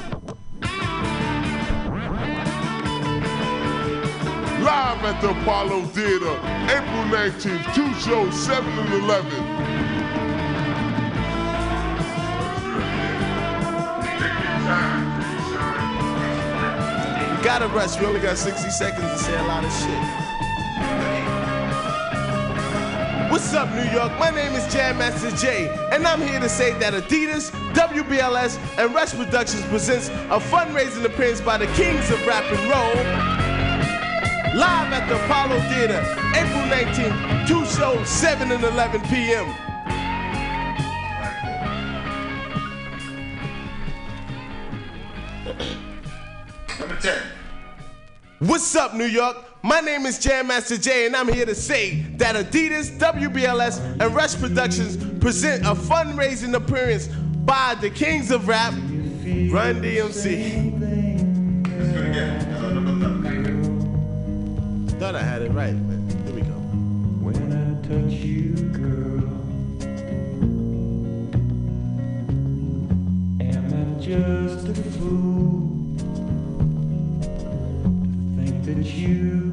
Live at the Apollo Theater, April 19th, two shows, 7 and 11. You gotta rush. We only got 60 seconds to say a lot of shit. What's up, New York? My name is Jam Master Jay, and I'm here to say that Adidas, WBLS, and Rush Productions presents a fundraising appearance by the Kings of Rap and Roll. Live at the Apollo Theater, April 19th, two shows, 7 and 11 p.m. Number 10. What's up, New York? My name is Jam Master Jay, and I'm here to say that Adidas, WBLS, and Rush Productions present a fundraising appearance by the Kings of Rap, Run DMC. Thought I had it right, but here we go. When I touch you, girl, am I just a fool to think that you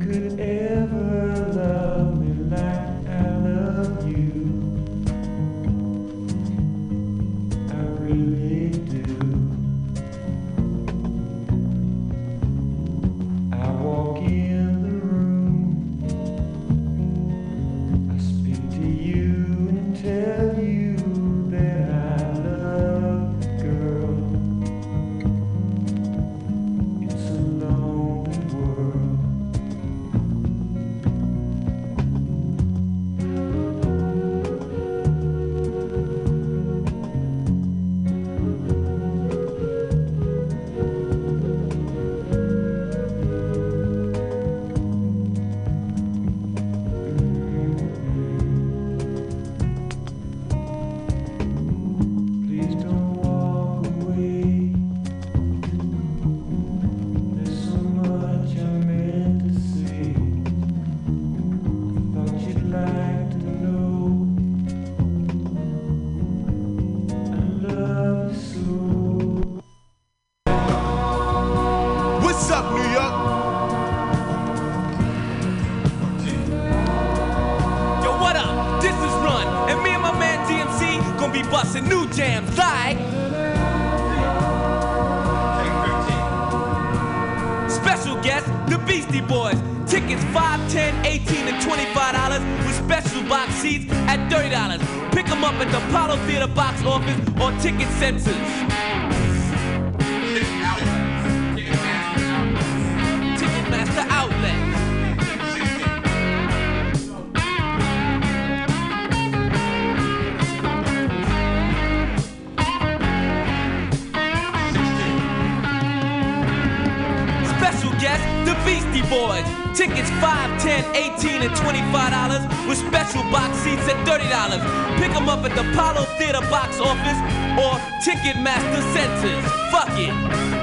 5 10 18 and $25 with special box seats at $30. Pick them up at the Apollo Theater box office or Ticketmaster Centers. Fuck it.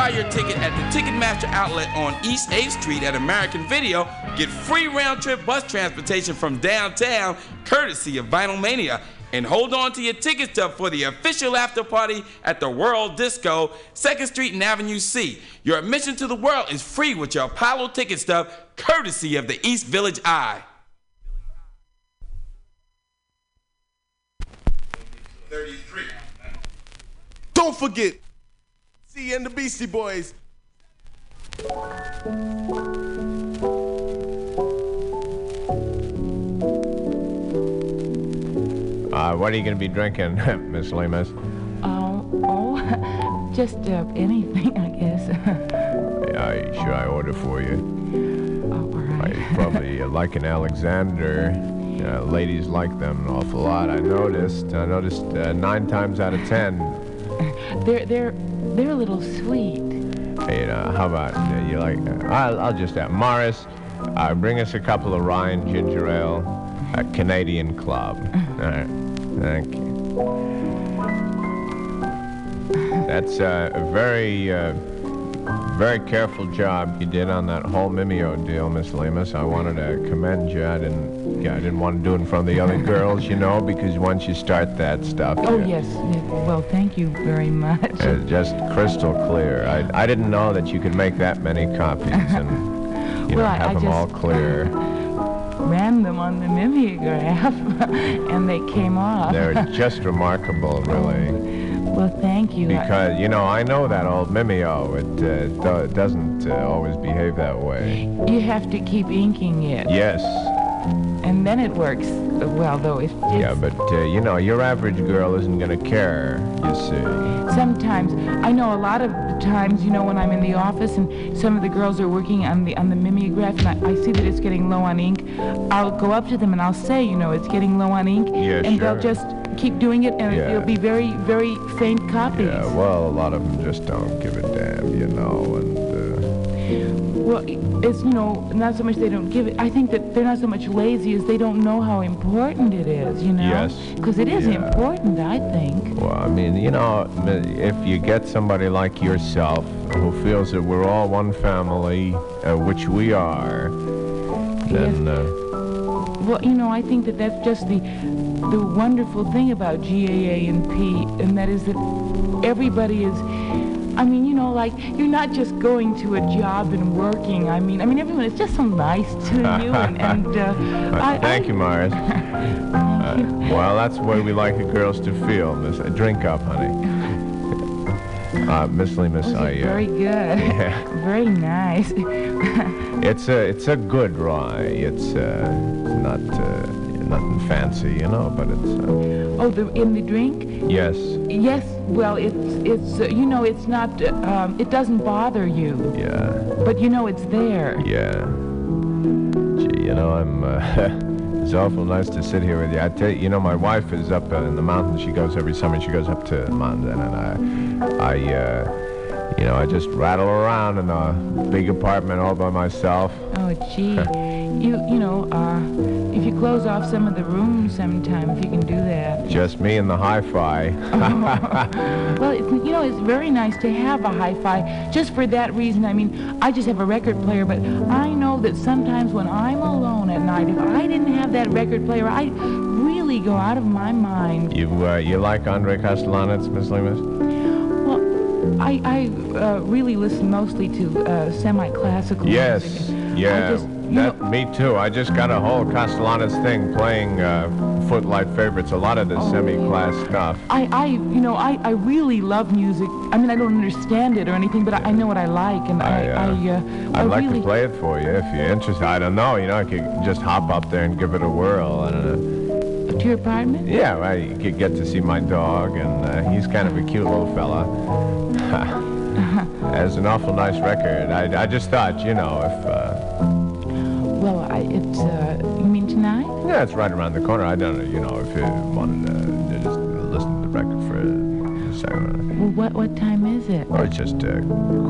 Buy your ticket at the Ticketmaster outlet on East 8th Street at American Video, get free round trip bus transportation from downtown, courtesy of Vinyl Mania. And hold on to your ticket stub for the official after party at the World Disco, 2nd Street and Avenue C. Your admission to the world is free with your Apollo ticket stub, courtesy of the East Village Eye. 33. Don't forget, C and the Beastie Boys. Uh, what are you going to be drinking, Miss Lemus? Oh, oh, just uh, anything, I guess. Yeah, I should I order for you? I probably uh, like an Alexander. Uh, ladies like them an awful lot. I noticed. I noticed uh, nine times out of ten. They're they're they're a little sweet. You know, how about uh, you like? I'll, I'll just have Morris. Uh, bring us a couple of Ryan ginger ale, a Canadian Club. All right, thank you. That's uh, a very, uh, very careful job you did on that whole Mimeo deal, Miss Lemus. I wanted to commend you. I didn't, yeah, I didn't want to do it in front of the other girls, you know, because once you start that stuff, Oh you- yes. Well, thank you very much. it's just crystal clear. I, I didn't know that you could make that many copies and, you know, Well, I- have I them all just- uh, clear. Ran them on the mimeograph, and they came off. They're just remarkable, really. well, thank you. Because, you know, I know that old Mimeo. It uh, do- doesn't uh, always behave that way. you have to keep inking it, Yes. and then it works well. Though if Yeah, but, uh, you know, your average girl isn't going to care, you see. sometimes I know a lot of the times, you know, when I'm in the office and some of the girls are working on the on the mimeograph, and I, I see that it's getting low on ink, I'll go up to them and I'll say, you know, it's getting low on ink, Yeah, and sure. they'll just keep doing it, and Yeah. it'll be very, very faint copies. Yeah, well, a lot of them just don't give a damn, you know, and, uh, Well, it's, you know, not so much they don't give it. I think that they're not so much lazy as they don't know how important it is, you know? Yes. Because it is Yeah. important, I think. Well, I mean, you know, if you get somebody like yourself who feels that we're all one family, uh, which we are, then uh, Well, you know, I think that that's just the the wonderful thing about GAA and P, and that is that everybody is. I mean, you know, like you're not just going to a job and working. I mean, I mean, everyone is just so nice to you, and, and uh, uh, I, thank you, Morris. Uh, well, that's the way we like the girls to feel. Miss, uh, drink up, honey. Uh, Miss Lemus, I, I. Uh, very good, yeah. very nice. It's a it's a good rye. It's uh, not uh, nothing fancy, you know, but it's uh, oh, the in the drink. yes, Yes, well, it's it's uh, you know it's not uh, um, it doesn't bother you, yeah, but you know it's there. yeah. Gee, you know, I'm. Uh, it's awful nice to sit here with you. I tell you, you know, my wife is up uh, in the mountains. She goes every summer. She goes up to the mountains, and I, I, uh, you know, I just rattle around in a big apartment all by myself. Oh, gee, you you know uh, if you close off some of the rooms sometime, if you can do that. Just me and the hi-fi. Well, it's, you know, it's very nice to have a hi-fi. Just for that reason, I mean, I just have a record player, but I know that sometimes when I'm alone at night, if I didn't have that record player, I'd really go out of my mind. you uh, you like Andre Kostelanetz, Miss Lemus? Well, I, I uh, really listen mostly to uh, semi-classical Yes, music. yeah, just- you that, me too. I just got a whole Kostelanetz thing playing uh, Footlight favorites, a lot of the Oh, semi-class stuff. I, I, you know, I, I really love music. I mean, I don't understand it or anything, but I, I know what I like, and I, I, uh, I, uh, I I'd like really. to play it for you if you're interested. I don't know, you know, I could just hop up there and give it a whirl. I don't know. To your apartment? Yeah, well, you could get to see my dog, and uh, he's kind of a cute little fella. It's an awful nice record. I, I just thought, you know, if... Uh, Well, I, it's, uh, you mean tonight? Yeah, it's right around the corner. I don't know, you know, if you wanted to just listen to the record for a second. Well, what, what time is it? Or it's just uh,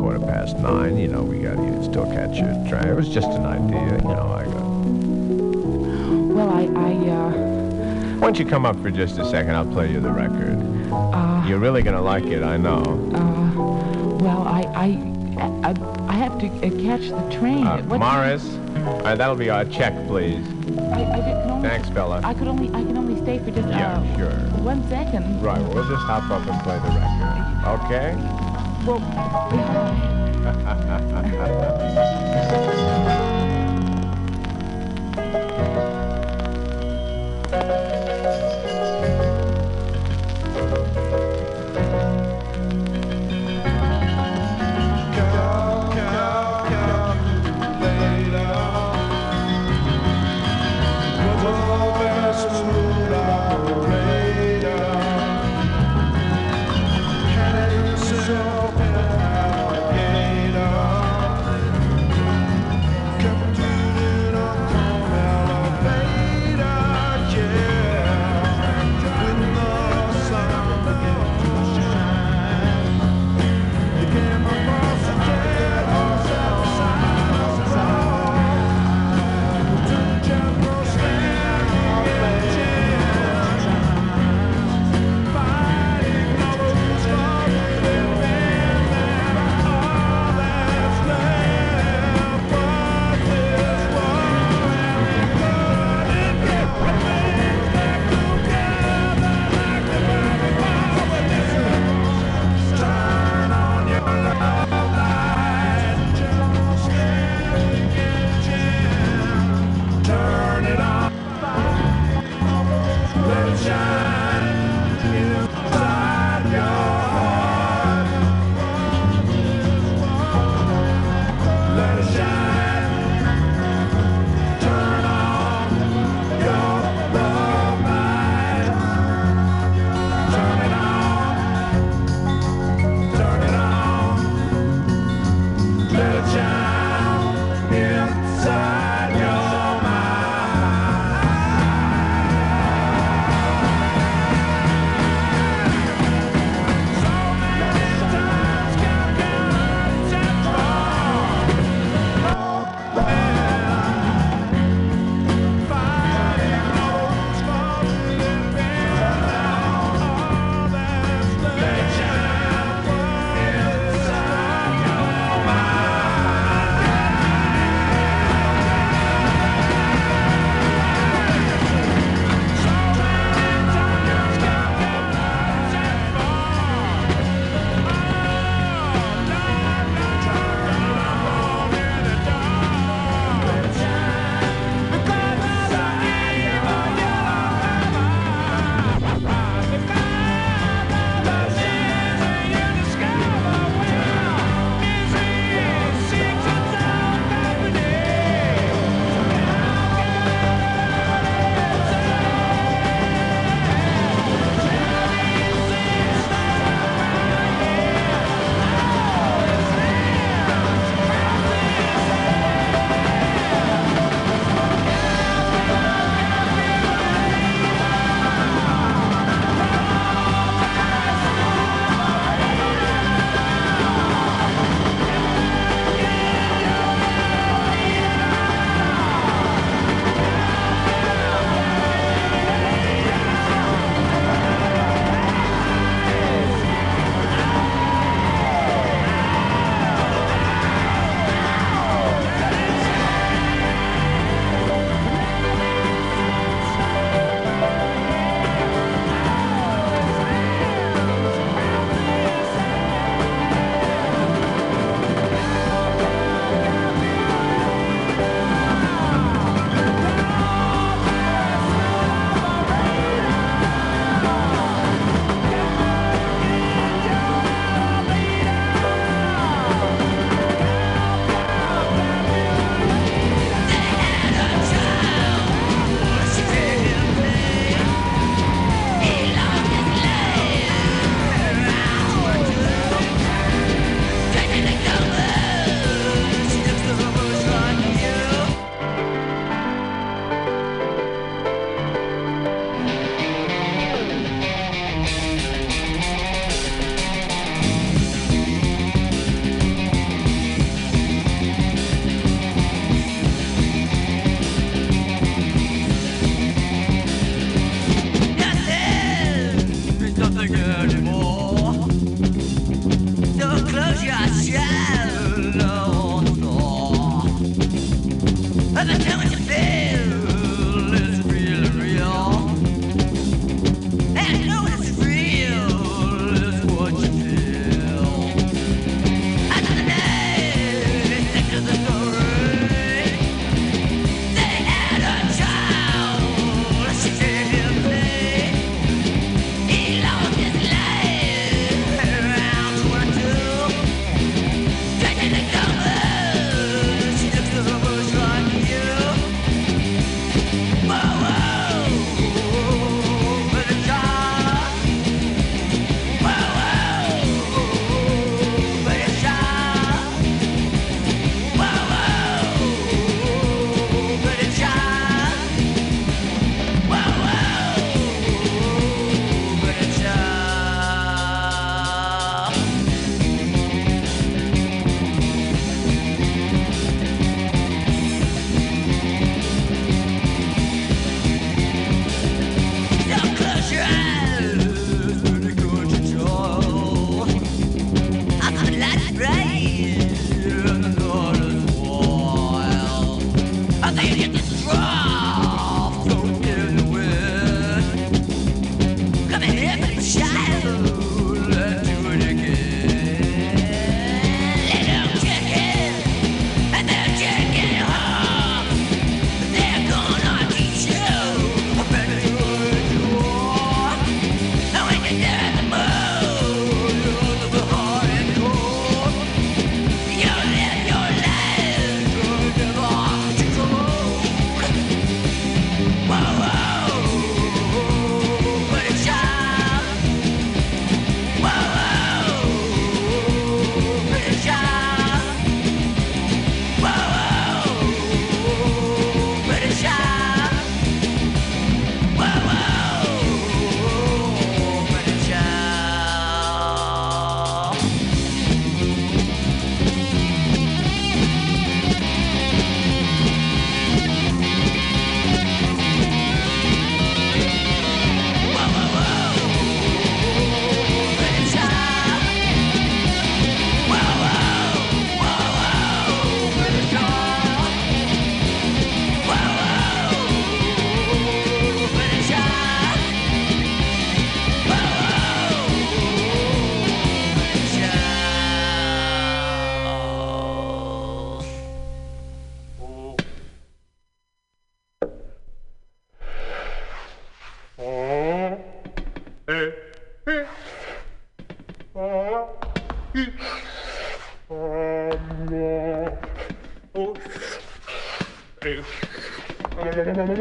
quarter past nine, you know, we got can still catch your train. It was just an idea, you know, I got... Well, I, I, uh, Why don't you come up for just a second? I'll play you the record. uh, You're really gonna like it, I know. uh, well, I, I, I, I have to uh, catch the train. Uh, Morris, all right, that'll be our check, please. I, I can only, Thanks, fella. I could only, I can only stay for just, Yeah, uh, sure. one second. Right, well, we'll just hop up and play the record. Okay? Well,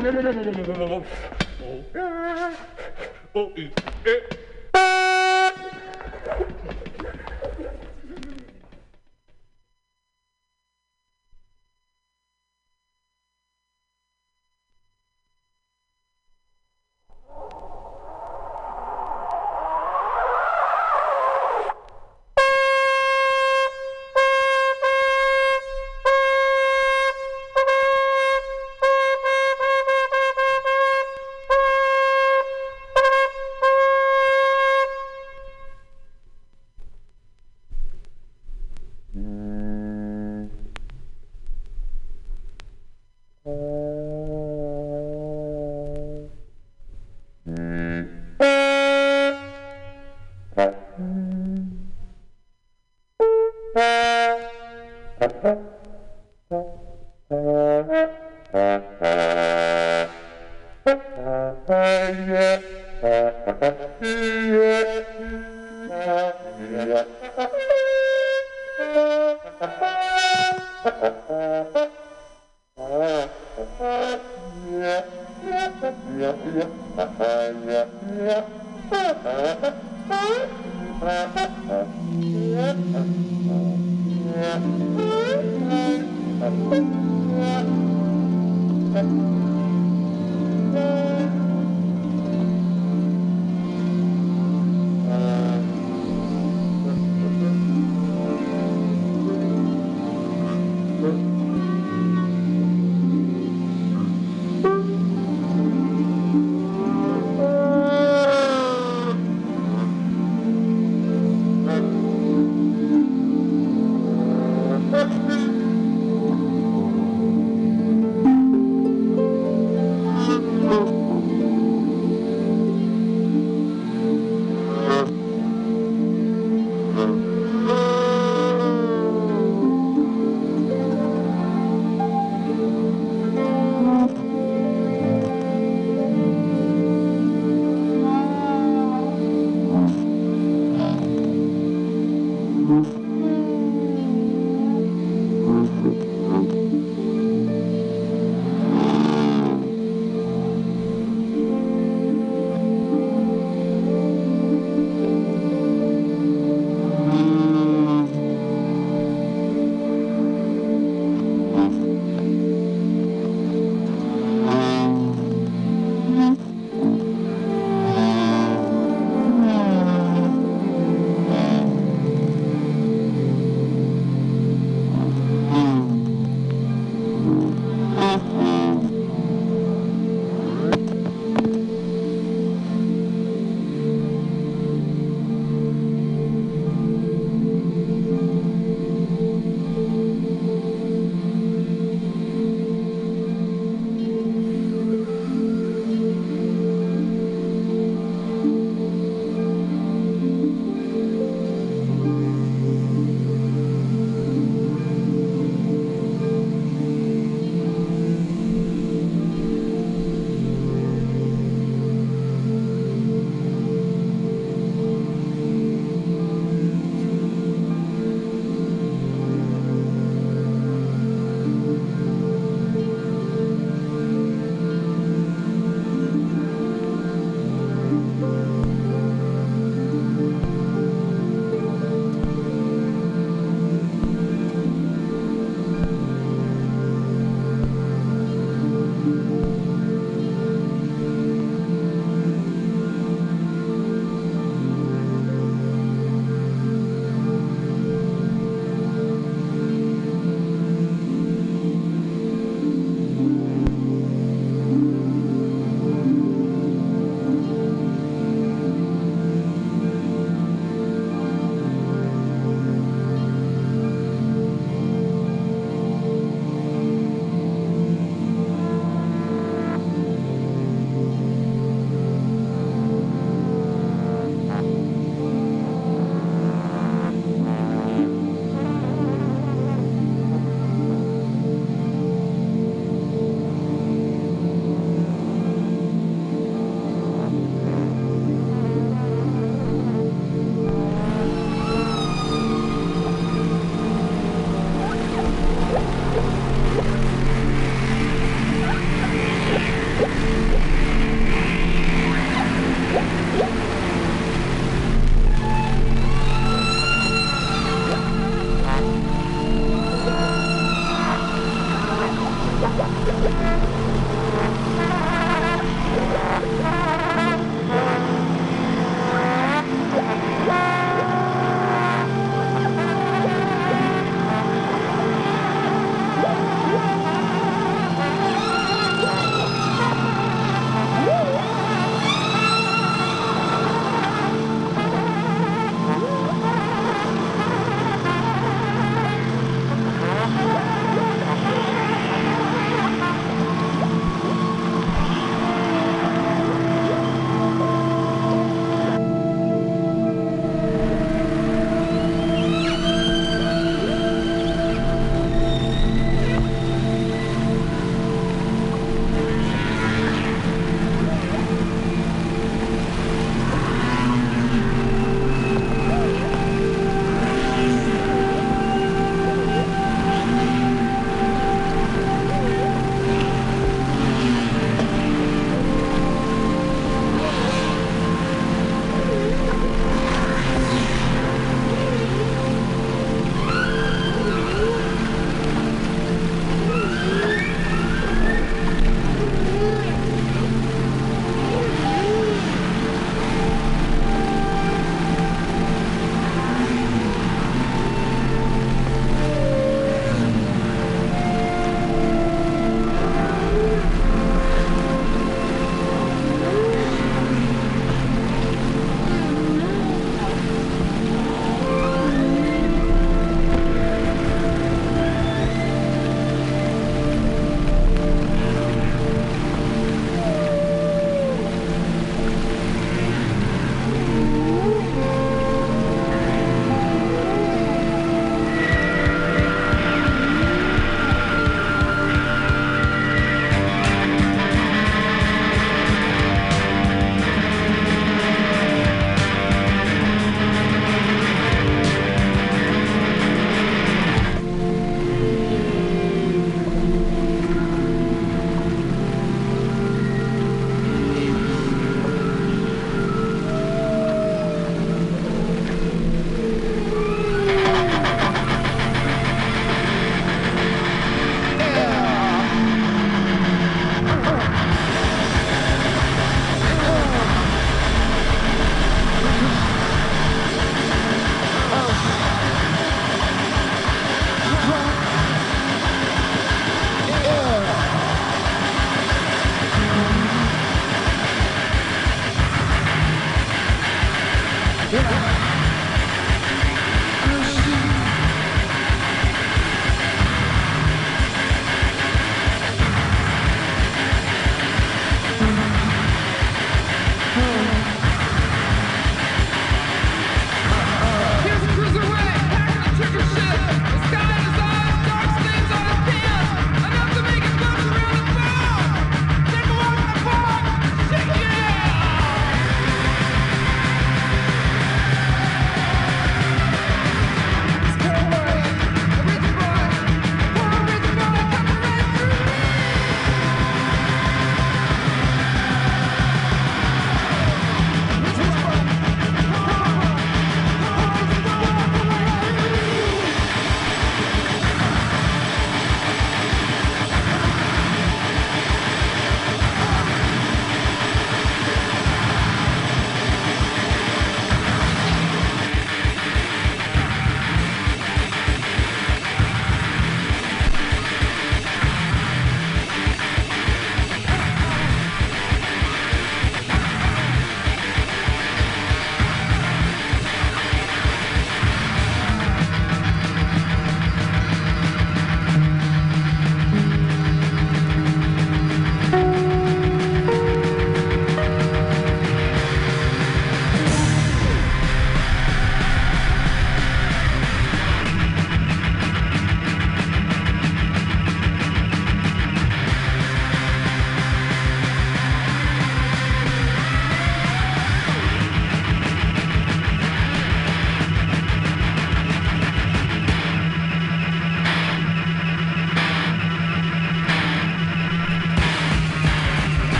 no, no, no, no.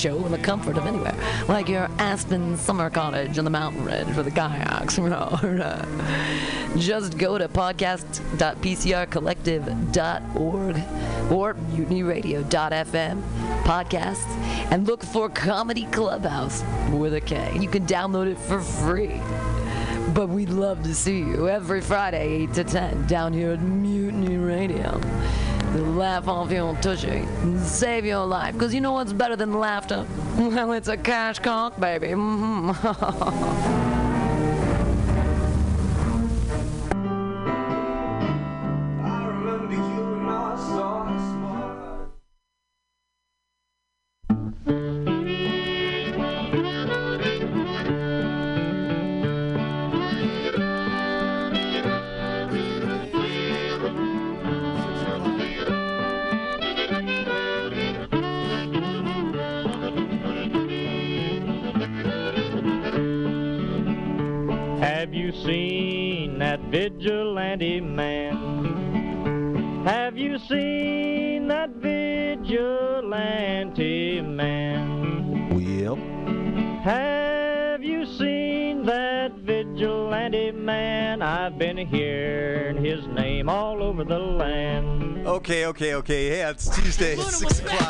Show in the comfort of anywhere, like your Aspen summer cottage on the mountain ridge with the kayaks. Just go to podcast.pcrcollective.org or mutinyradio.fm podcasts and look for Comedy Clubhouse with a K. You can download it for free. But we'd love to see you every Friday, 8 to 10, down here at Mutiny Radio. To laugh off your tushy and save your life. Because you know what's better than laughter? Well, it's a cash cock, baby. Mhm. okay, okay. Yeah, it's Tuesday, 6 o'clock.